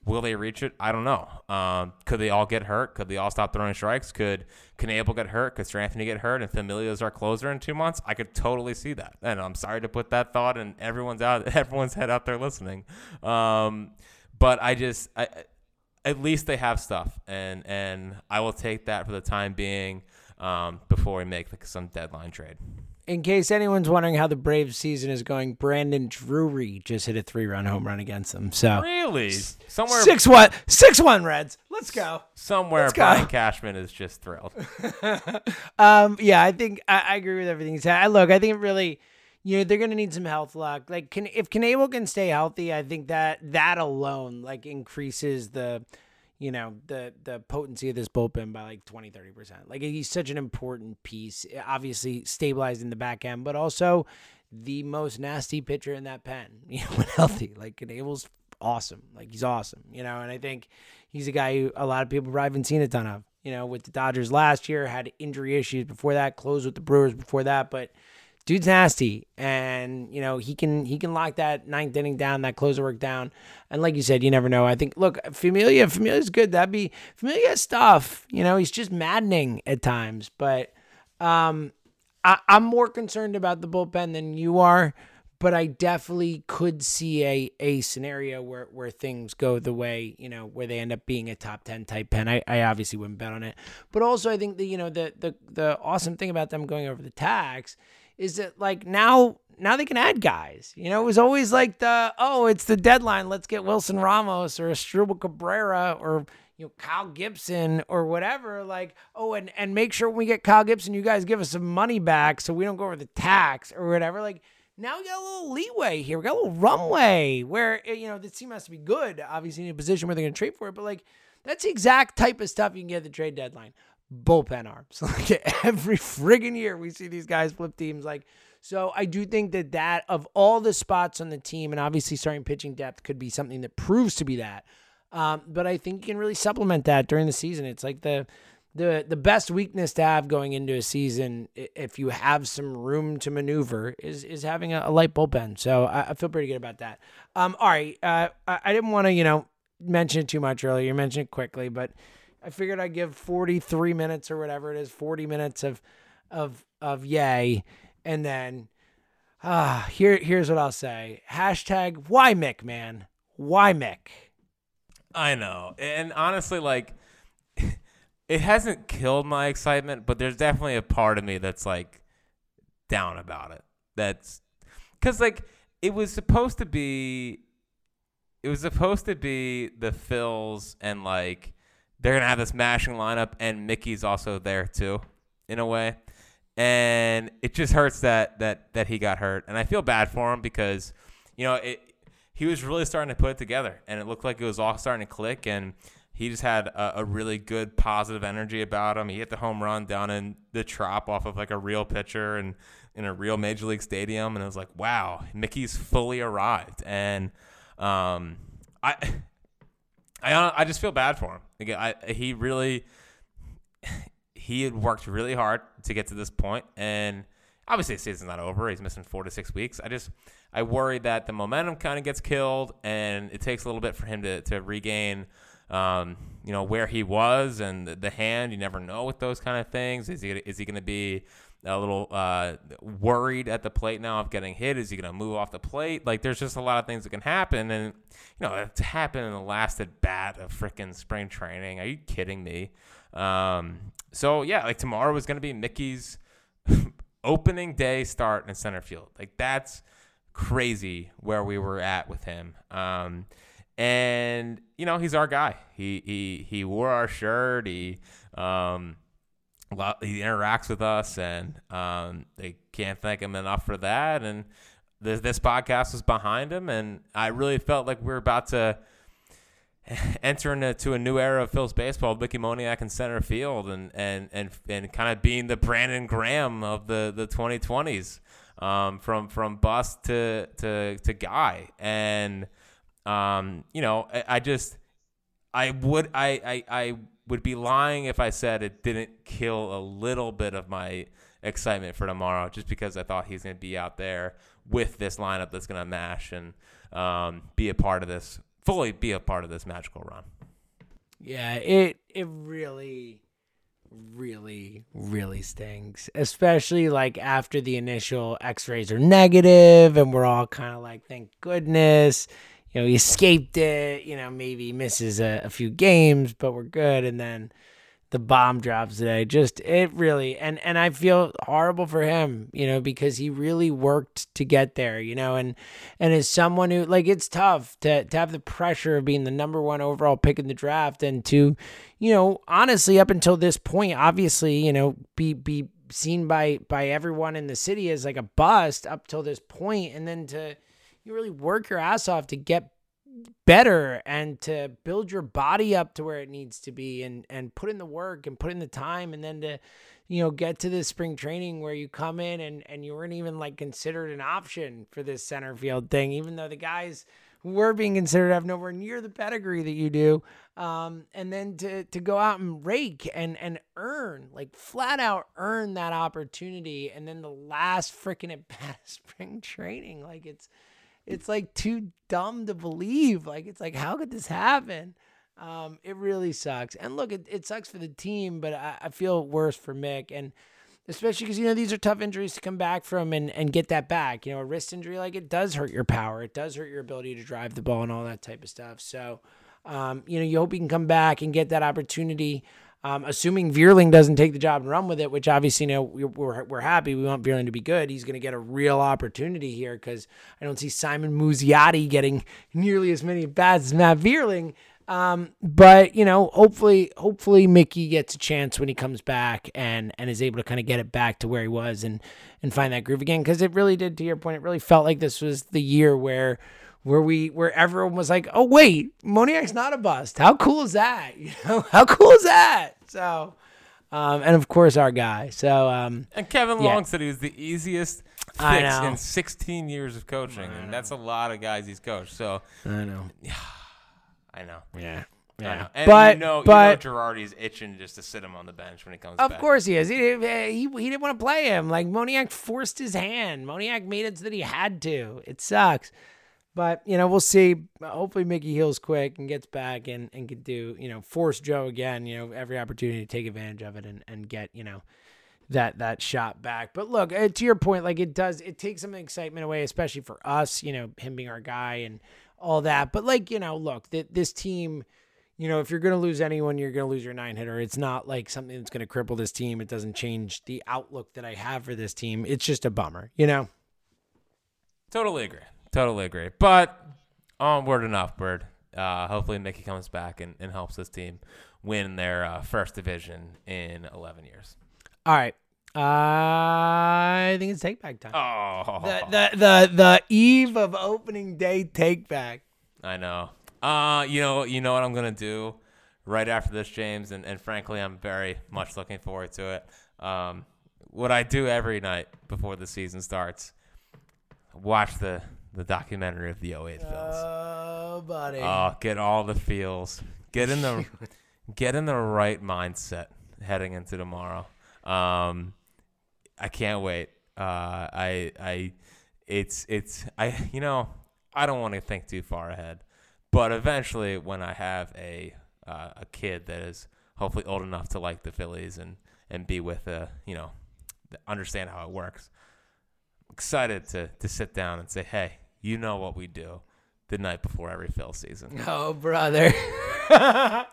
Will they reach it? I don't know. Um, could they all get hurt? Could they all stop throwing strikes? Could Knebel get hurt? Could Seranthony get hurt? And Familia is our closer in two months? I could totally see that. And I'm sorry to put that thought in everyone's out, everyone's head out there listening. Um, but I just, I, at least they have stuff, and and I will take that for the time being um, before we make like some deadline trade. In case anyone's wondering how the Braves season is going, Brandon Drury just hit a three-run home run against them. So Really, somewhere, six one, six one Reds. Let's go. somewhere, Let's go. Brian Cashman is just thrilled. Um, yeah, I think I, I agree with everything you said. I, look, I think it really, you know, they're gonna need some health luck. Like, can if Knebel can stay healthy, I think that that alone like increases the, you know, the the potency of this bullpen by like 20, 30 percent. Like, he's such an important piece. Eh, obviously, stabilizing the back end, but also the most nasty pitcher in that pen. You know, when healthy, like Knebel's awesome. Like he's awesome, you know, and I think he's a guy who a lot of people haven't seen a ton of. You know, with the Dodgers last year, had injury issues before that, closed with the Brewers before that, but dude's nasty, and you know he can he can lock that ninth inning down, that closer work down, and like you said, you never know. I think look, Familia, Familia's good. That'd be Familia stuff. You know, he's just maddening at times, but um, I, I'm more concerned about the bullpen than you are but I definitely could see a a scenario where where things go the way you know where they end up being a top ten type pen. I, I obviously wouldn't bet on it, but also I think the you know the the the awesome thing about them going over the tax is that like now now they can add guys. You know, it was always like the oh it's the deadline, let's get Wilson Ramos or Asdrubal Cabrera or you know Kyle Gibson or whatever. Like oh and and make sure when we get Kyle Gibson, you guys give us some money back so we don't go over the tax or whatever. Like now we got a little leeway here. We got a little runway where eh, you know the team has to be good, obviously in a position where they're going to trade for it. But like that's the exact type of stuff you can get at the trade deadline. Bullpen arms. Like every friggin' year we see these guys flip teams. Like so, I do think that that of all the spots on the team, and obviously starting pitching depth could be something that proves to be that. Um, but I think you can really supplement that during the season. It's like the the the best weakness to have going into a season, if you have some room to maneuver, is is having a, a light bullpen. So I, I feel pretty good about that. Um, all right, uh, I, I didn't want to you know mention it too much earlier. You mentioned it quickly, but I figured I'd give forty three minutes or whatever it is, forty minutes of of of yay, and then ah here here's what I'll say. Hashtag why Mick man why Mick. I know. And honestly, like, it hasn't killed my excitement, but there's definitely a part of me that's like down about it. That's because, like, it was supposed to be, it was supposed to be the fills and, like, they're to have this mashing lineup, and Mickey's also there too, in a way. and it just hurts that that that he got hurt, and I feel bad for him because you know it. He was really starting to put it together, and it looked like it was all starting to click, and he just had a, a, really good positive energy about him. He hit the home run down in the trop off of like a real pitcher and in a real major league stadium, and it was like, wow, Mickey's fully arrived, and um, I, I, I just feel bad for him. I, he really, he had worked really hard to get to this point, and obviously the season's not over. He's missing four to six weeks. I just, I worry that the momentum kind of gets killed, and it takes a little bit for him to to regain um, you know, where he was and the, the, hand. You never know with those kind of things. Is he is he going to be a little uh, worried at the plate now of getting hit? Is he going to move off the plate? Like, there's just a lot of things that can happen, and you know, it's happened in the last at bat of freaking spring training. Are you kidding me? Um, so yeah, like tomorrow was going to be Mickey's opening day start in center field. Like that's crazy where we were at with him. Um, and you know he's our guy. He he he wore our shirt. He um he interacts with us, and um they can't thank him enough for that. And this this podcast was behind him, and I really felt like we were about to enter into a new era of Phil's baseball, Mickey Moniak in center field, and and and and kind of being the Brandon Graham of the the 2020s, um, from from bust to to to guy, and um, you know, I, I just, I would, I, I, I would be lying if I said it didn't kill a little bit of my excitement for tomorrow, just because I thought he's going to be out there with this lineup that's going to mash and um, be a part of this, fully be a part of this magical run. Yeah, it it really really really stings especially like after the initial x-rays are negative and we're all kind of like thank goodness you know, he escaped it. You know, maybe misses a, a few games, but we're good. And then the bomb drops today. Just it really and and I feel horrible for him, you know, because he really worked to get there, you know, and and as someone who like it's tough to to have the pressure of being the number one overall pick in the draft and to, you know, honestly up until this point, obviously, you know, be be seen by by everyone in the city as like a bust up till this point and then to you really work your ass off to get better and to build your body up to where it needs to be and and put in the work and put in the time and then to you know get to this spring training where you come in and and you weren't even like considered an option for this center field thing even though the guys who were being considered have nowhere near the pedigree that you do. Um, and then to to go out and rake and and earn like flat out earn that opportunity and then the last freaking at bat spring training. Like it's it's like too dumb to believe. Like it's like how could this happen? Um, it really sucks. And look, it, it sucks for the team, but I, I feel worse for Mick and especially because you know these are tough injuries to come back from and, and get that back. You know, a wrist injury like it does hurt your power, it does hurt your ability to drive the ball and all that type of stuff. So, um, you know, you hope he can come back and get that opportunity. Um, assuming Vierling doesn't take the job and run with it, which obviously, you know, we're, we're happy. We want Vierling to be good. He's going to get a real opportunity here because I don't see Simon Muzziotti getting nearly as many bats as Matt Vierling. Um, but you know, hopefully, hopefully Mickey gets a chance when he comes back and and is able to kind of get it back to where he was and and find that groove again. Because it really did, to your point, it really felt like this was the year where where we where everyone was like, "Oh wait, Moniak's not a bust. How cool is that? You know, how cool is that?" So, um, and of course our guy. So, um, and Kevin yeah. Long said he was the easiest fix in 16 years of coaching, and that's a lot of guys he's coached. So I know. Yeah, I know. Yeah. Yeah, and but you know, but you know Girardi's itching just to sit him on the bench when he comes. Of back. course he is. He, he he didn't want to play him. Like Moniak forced his hand. Moniak made it so that he had to. It sucks. But you know, we'll see. Hopefully, Mickey heals quick and gets back and and can do you know force Joe again. You know, every opportunity to take advantage of it and and get you know that that shot back. But look, uh, to your point, like it does, it takes some excitement away, especially for us. You know, him being our guy and all that. But like you know, look, that this team. You know, if you're going to lose anyone, you're going to lose your nine hitter. It's not like something that's going to cripple this team. It doesn't change the outlook that I have for this team. It's just a bummer, you know? Totally agree. Totally agree. But onward and upward. Uh, hopefully, Mickey comes back and, and helps this team win their uh, first division in 11 years. All right. I think it's take back time. Oh, The, the the the eve of opening day take back. I know. Uh, you know, you know what I'm gonna do right after this, James, and, and frankly, I'm very much looking forward to it. Um, what I do every night before the season starts, watch the the documentary of the 08 Phils. Oh, buddy. Oh, get all the feels. Get in the get in the right mindset heading into tomorrow. Um, I can't wait. Uh, I I it's it's I you know I don't want to think too far ahead, but eventually when I have a uh, a kid that is hopefully old enough to like the Phillies and and be with a you know understand how it works. I'm excited to to sit down and say, hey, you know what we do the night before every Phil season. oh, brother.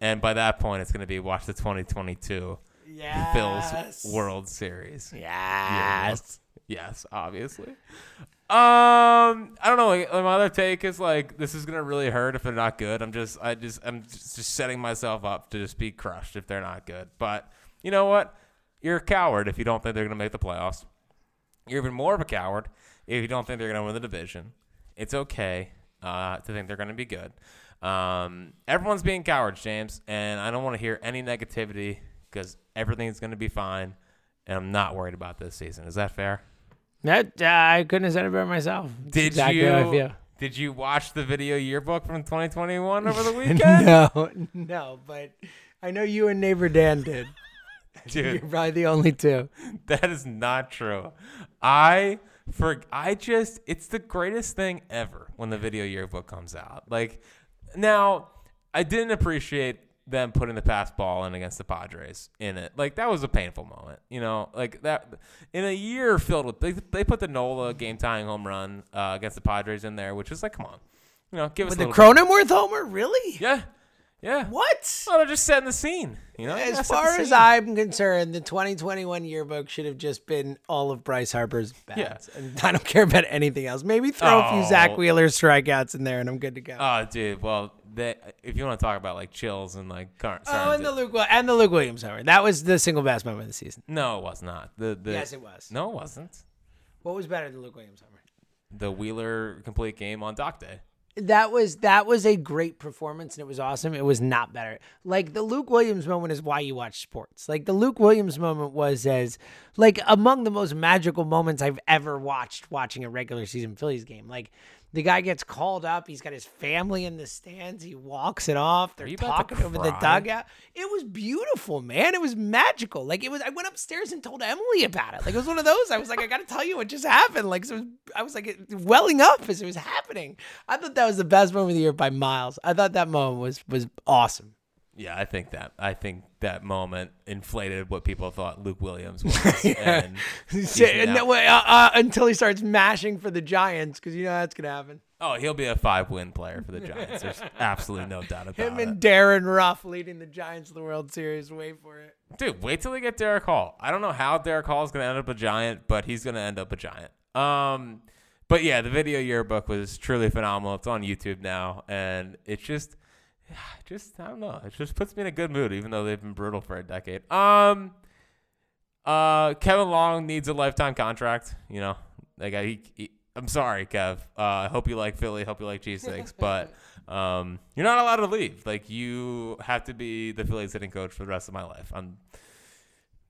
And by that point, it's going to be watch the 2022 yes. Phil's World Series. Yes. Yes, obviously. Um, I don't know. Like, my other take is like this is gonna really hurt if they're not good. I'm just, I just, I'm just, just setting myself up to just be crushed if they're not good. But you know what? You're a coward if you don't think they're gonna make the playoffs. You're even more of a coward if you don't think they're gonna win the division. It's okay uh, to think they're gonna be good. Um, everyone's being cowards, James, and I don't want to hear any negativity because everything's gonna be fine, and I'm not worried about this season. Is that fair? That uh, I couldn't have said it better myself. That's Did exactly you? how I feel. Did you watch the video yearbook from 2021 over the weekend? no, no, but I know you and neighbor Dan did. Dude, You're probably the only two. that is not true. I for I just it's the greatest thing ever when the video yearbook comes out. Like now, I didn't appreciate them putting the pass ball in against the Padres in it. Like that was a painful moment, you know. Like that in a year filled with they, they put the Nola game tying home run uh, against the Padres in there, which is like, come on, you know, give us With a the Cronenworth homer, really? yeah, yeah. What? Well, they're just setting the scene, you know. As far as. I'm concerned, the 2021 yearbook should have just been all of Bryce Harper's bats. Yeah. And I don't care about anything else. Maybe throw a few Oh. Zack Wheeler strikeouts in there and I'm good to go. Oh, dude. Well, if you want to talk about like chills and like current. oh, and the Luke and the Luke Williams homer. That was the single best moment of the season. no, it was not. The, the Yes, it was. No, it wasn't. What was better than Luke Williams homer? The Wheeler complete game on Doc Day. That was that was a great performance and it was awesome. It was not better. Like the Luke Williams moment is why you watch sports. Like the Luke Williams moment was as like among the most magical moments I've ever watched watching a regular season Phillies game. Like the guy gets called up, he's got his family in the stands, he walks it off, they're to talking over the dugout. It was beautiful, man. It was magical. Like it was I went upstairs and told Emily about it. Like it was one of those. I was like, I gotta tell you what just happened. Like so it was, I was like welling up as it was happening. I thought that was the best moment of the year by miles. I thought that moment was was awesome. Yeah, I think that. I think that moment inflated what people thought Luke Williams was. and he's And that way, uh, uh, until he starts mashing for the Giants, because you know that's gonna happen. oh, he'll be a five-win player for the Giants. There's absolutely no doubt about it. Him and Darin Ruf leading the Giants to the World Series. Wait for it. Dude, wait till they get Darick Hall. I don't know how Darick Hall is going to end up a giant, but he's going to end up a giant. Um, but yeah, the video yearbook was truly phenomenal. It's on YouTube now, and it's just, just I don't know, it just puts me in a good mood, even though they've been brutal for a decade. Um, uh, Kevin Long needs a lifetime contract. You know, like I, he, he, I'm sorry, Kev. Uh, I hope you like Philly. Hope you like cheesesteaks, but. Um, you're not allowed to leave. Like you have to be the Phillies hitting coach for the rest of my life. I'm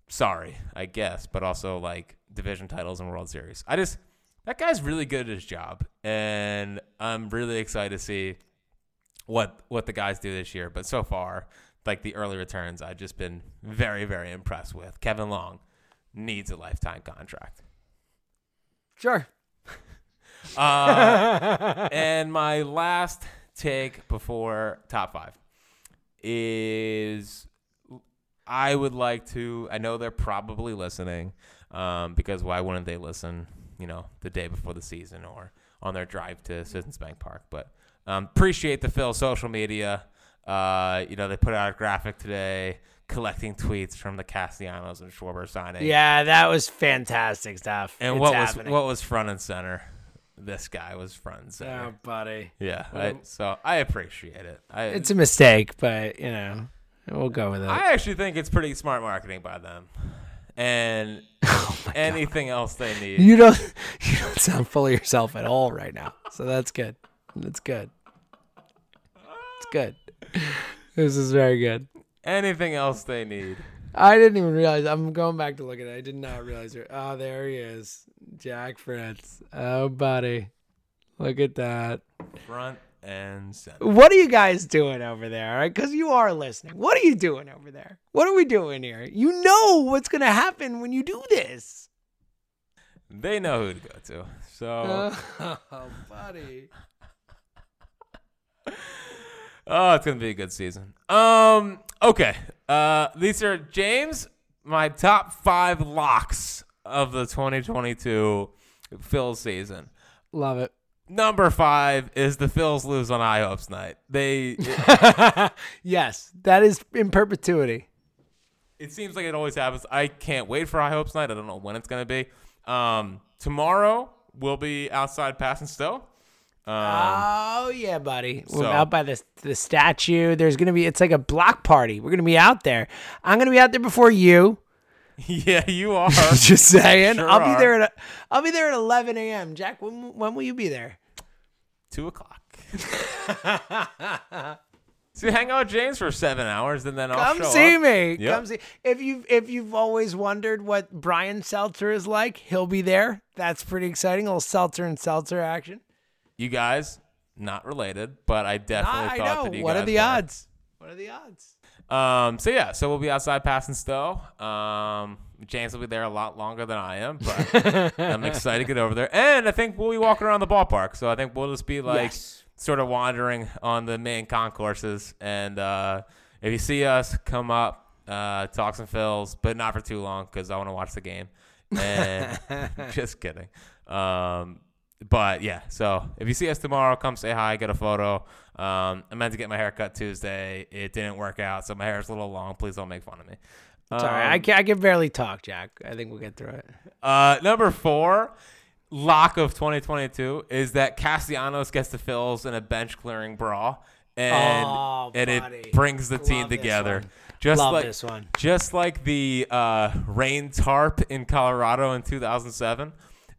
sorry, I guess, but also like division titles and World Series. I just that guy's really good at his job, and I'm really excited to see what what the guys do this year. But so far, like the early returns, I've just been very very impressed with. Kevin Long needs a lifetime contract. Sure. Uh, and my last take before top five is I would like to. I know they're probably listening um, because why wouldn't they listen? You know, the day before the season or on their drive to Citizens Bank Park. But um, appreciate the Phil social media. Uh, you know, they put out a graphic today collecting tweets from the Castellanos and Schwarber signing. Yeah, that was fantastic stuff. And It's what happening. was what was front and center? This guy was front and center. Oh, buddy. Yeah, I, so I appreciate it. I, It's a mistake, but you know, we'll go with it. I actually think it's pretty smart marketing by them. and anything else they need. You don't you don't sound full of yourself at all right now. So that's good. That's good. It's good. This is very good. anything else they need. I didn't even realize. I'm going back to look at it. I did not realize. It. Oh, there he is, Jack Fritz. Oh, buddy, look at that. Front and center. What are you guys doing over there? All right, because you are listening. What are you doing over there? What are we doing here? You know what's gonna happen when you do this. They know who to go to. So, Oh, buddy. oh, it's gonna be a good season. Um, okay. Uh, these are James, my top five locks of the 2022 Phil's season. Love it. Number five is the Phils lose on High Hopes night. They, yes, that is in perpetuity. it seems like it always happens. I can't wait for High Hopes night. I don't know when it's gonna be. Um, tomorrow we'll be outside Pass and Stow. Um, oh yeah, buddy. We're so- out by the the statue. There's gonna be. It's like a block party. We're gonna be out there. I'm gonna be out there before you. yeah, you are. Just saying. Sure I'll be are. there at. I'll be there at 11 a.m. Jack, when when will you be there? two o'clock. so hang out with James for seven hours, and then I'll Come see up. me. Yep. Come see. If you if you've always wondered what Brian Seltzer is like, he'll be there. That's pretty exciting. A little Seltzer and Seltzer action. You guys, not related, but I definitely I thought know. that you What guys What are the were. odds? What are the odds? Um, so yeah, so we'll be outside Pass and Stow. Um, James will be there a lot longer than I am, but I'm excited to get over there. And I think we'll be walking around the ballpark, so I think we'll just be like Yes. sort of wandering on the main concourses. And uh, if you see us, come up, uh, talk some fills, but not for too long because I want to watch the game. And just kidding. Um, but yeah, so if you see us tomorrow, come say hi, get a photo. Um, I meant to get my hair cut Tuesday. It didn't work out, so my hair is a little long. Please don't make fun of me. Sorry, Um, I can I can barely talk, Jack. I think we'll get through it. uh, number four, lock of 2022 is that Castellanos gets the fills in a bench clearing brawl, and Oh, and it brings the team Love this together. Just Love like this one. just like the uh, rain tarp in Colorado in 2007,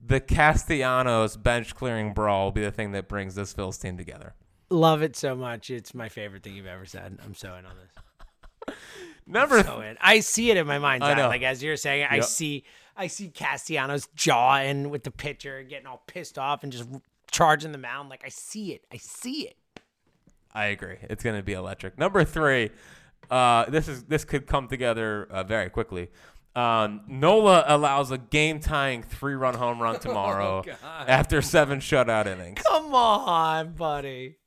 the Castellanos bench clearing brawl will be the thing that brings this Phil's team together. Love it so much. It's my favorite thing you've ever said. I'm so in on this. Number So in. I see it in my mind's I eye. know. Like as you're saying, it, I see I see Castellanos jawing with the pitcher, getting all pissed off and just charging the mound. Like I see it. I see it. I agree. It's going to be electric. Number three, uh, this is this could come together uh, very quickly. Um, Nola allows a game-tying three-run home run tomorrow after seven shutout innings. Come on, buddy.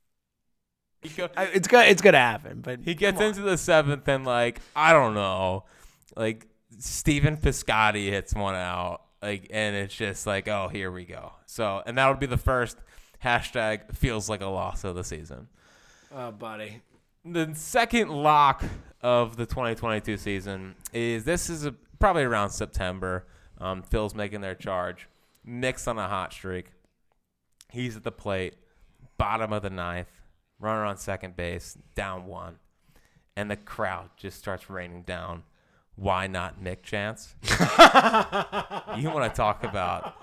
Go- I, it's gonna it's gonna happen. But he gets into the seventh and like I don't know, like Stephen Piscotty hits one out, like and it's just like oh here we go. So and that'll be the first hashtag feels like a loss of the season. Oh, buddy. the second lock of the 2022 season is this is a, probably around September. Um, Phil's making their charge. Nick's on a hot streak. He's at the plate, bottom of the ninth, runner on second base, down one, and the crowd just starts raining down. Why not Nick chance? you want to talk about?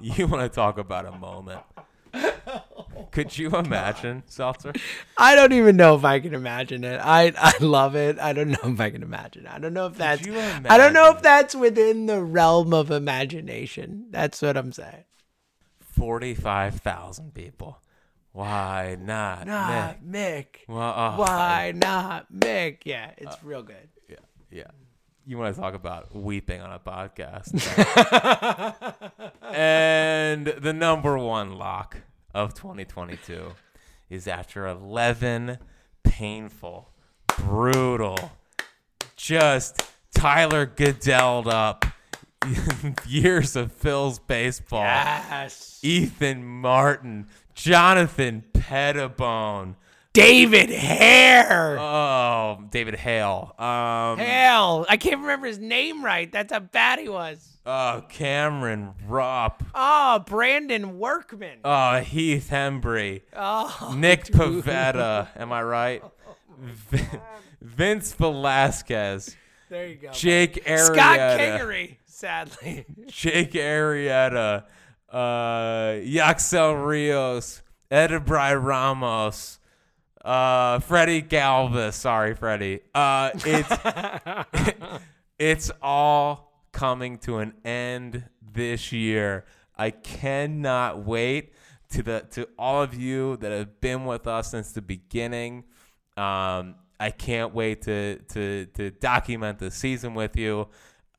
You want to talk about a moment? Could you imagine, Seltzer? I don't even know if I can imagine it. I I love it. I don't know if I can imagine. I don't know if that's. I don't know if that's within the realm of imagination. That's what I'm saying. 45,000 people. Why not? Nah, Nick? Mick. Well, uh, Why not Mick? Yeah, it's real good. Yeah, yeah. You want to talk about weeping on a podcast. and the number one lock of 2022 is after 11 painful, brutal, just Tyler Goodelled up years of Phil's baseball. Yes. Ethan Martin, Jonathan Pettibone. David Hare. Oh, David Hale. Um, Hell, I can't remember his name right. That's how bad he was. oh, Cameron Rupp. Oh, Brandon Workman. Oh, Heath Hembree. Oh, Nick Pivetta. Am I right? Vin- Vince Velasquez. There you go. Jake Arrieta. Scott Kingery, sadly. Jake Arrieta, uh, Yacksel Rios, Edubray Ramos, uh, Freddie Galvis. Sorry, Freddie. Uh, it's it's all coming to an end this year. I cannot wait to the to all of you that have been with us since the beginning. Um, I can't wait to to to document the season with you.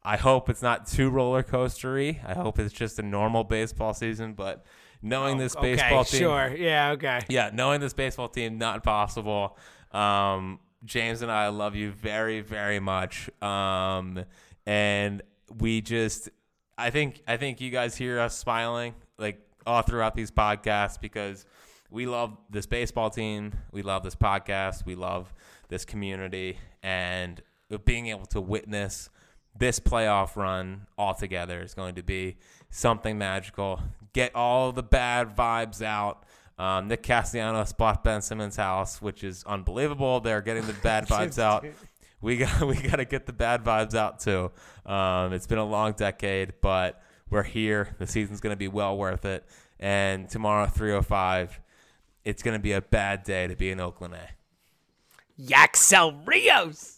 I hope it's not too roller coastery. I hope it's just a normal baseball season. But knowing this baseball okay, team, Sure. Yeah. Okay. yeah, knowing this baseball team, not possible. Um, James and I love you very, very much. Um, and we just, I think, I think you guys hear us smiling like all throughout these podcasts because we love this baseball team. We love this podcast. We love this community, and being able to witness this playoff run all together is going to be something magical. Get all the bad vibes out. Um, Nick Castellanos bought Ben Simmons' house, which is unbelievable. They're getting the bad vibes out. We got we got to get the bad vibes out too. Um, it's been a long decade, but we're here. The season's going to be well worth it. And tomorrow, 305, it's going to be a bad day to be in Oakland A. Yacksel Rios.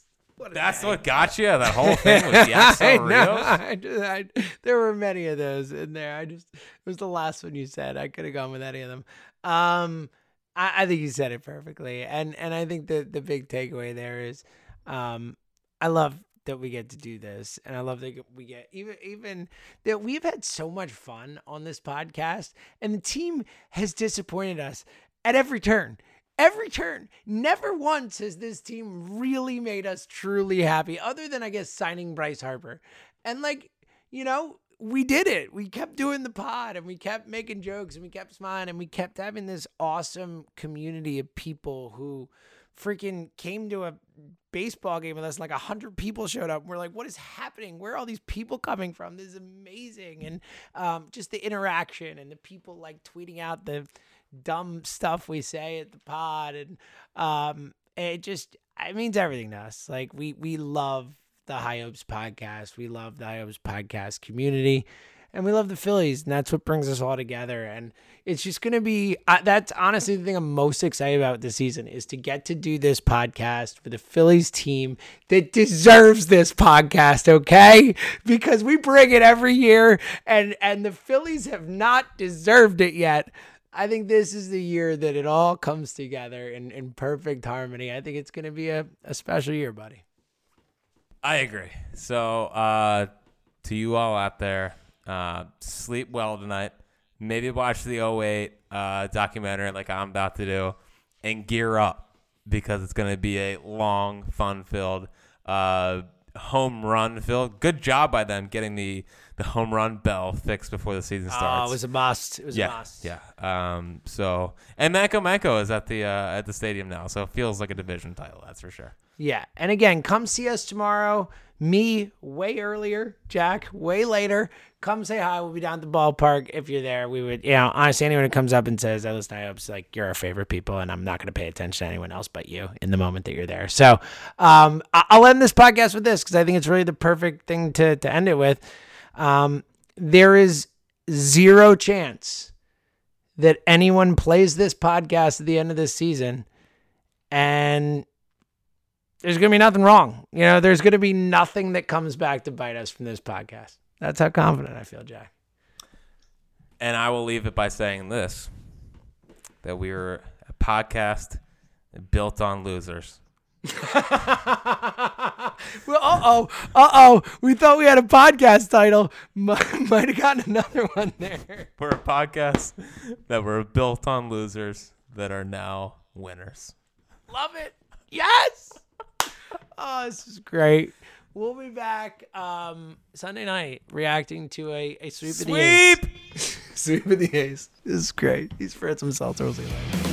That's what got you. That whole thing was I Yacksel know. I just, I, there were many of those in there. I just it was the last one you said. I could have gone with any of them. Um, I, I think you said it perfectly, and and I think the the big takeaway there is, um, I love that we get to do this, and I love that we get even even that we've had so much fun on this podcast, and the team has disappointed us at every turn. Every turn. Never once has this team really made us truly happy, other than, I guess, signing Bryce Harper. And, like, you know, we did it. We kept doing the pod and we kept making jokes and we kept smiling and we kept having this awesome community of people who freaking came to a baseball game with us. Like a hundred people showed up. We're like, what is happening? Where are all these people coming from? This is amazing. And um, just the interaction and the people like tweeting out the dumb stuff we say at the pod and um it just it means everything to us. Like we we love the high hopes podcast. We love the high hopes podcast community and we love the phillies and that's what brings us all together. And it's just gonna be uh, that's honestly the thing i'm most excited about this season is to get to do this podcast for the phillies team that deserves this podcast okay? Because we bring it every year and and the phillies have not deserved it yet I think this is the year that it all comes together in, in perfect harmony. I think it's going to be a, a special year, buddy. I agree. So, uh, to you all out there, uh, sleep well tonight. Maybe watch the 08 uh, documentary like I'm about to do and gear up because it's going to be a long, fun filled, uh, home run Phil. Good job by them getting the, the home run bell fixed before the season starts. Oh, it was a must. It was yeah, a must. yeah. Um, so and Manco Manco is at the uh, at the stadium now, so it feels like a division title. That's for sure. Yeah. And again, come see us tomorrow. Me way earlier, Jack way later. Come say hi. We'll be down at the ballpark. If you're there, we would, you know, honestly, anyone who comes up and says, I listen to Hopes, like, you're our favorite people, and I'm not going to pay attention to anyone else but you in the moment that you're there. So um, I'll end this podcast with this because I think it's really the perfect thing to, to end it with. Um, there is zero chance that anyone plays this podcast at the end of this season and there's going to be nothing wrong. You know, there's going to be nothing that comes back to bite us from this podcast. That's how confident I feel, Jack. And I will leave it by saying this: that we are a podcast built on losers. well, uh oh, uh oh. We thought we had a podcast title. Might, might have gotten another one there. We're a podcast that were built on losers that are now winners. Love it. Yes. Oh, this is great. We'll be back um, Sunday night reacting to a, a sweep of the A's. Sweep. sweep of the A's. This is great. He's Fritz himself. We'll see you later.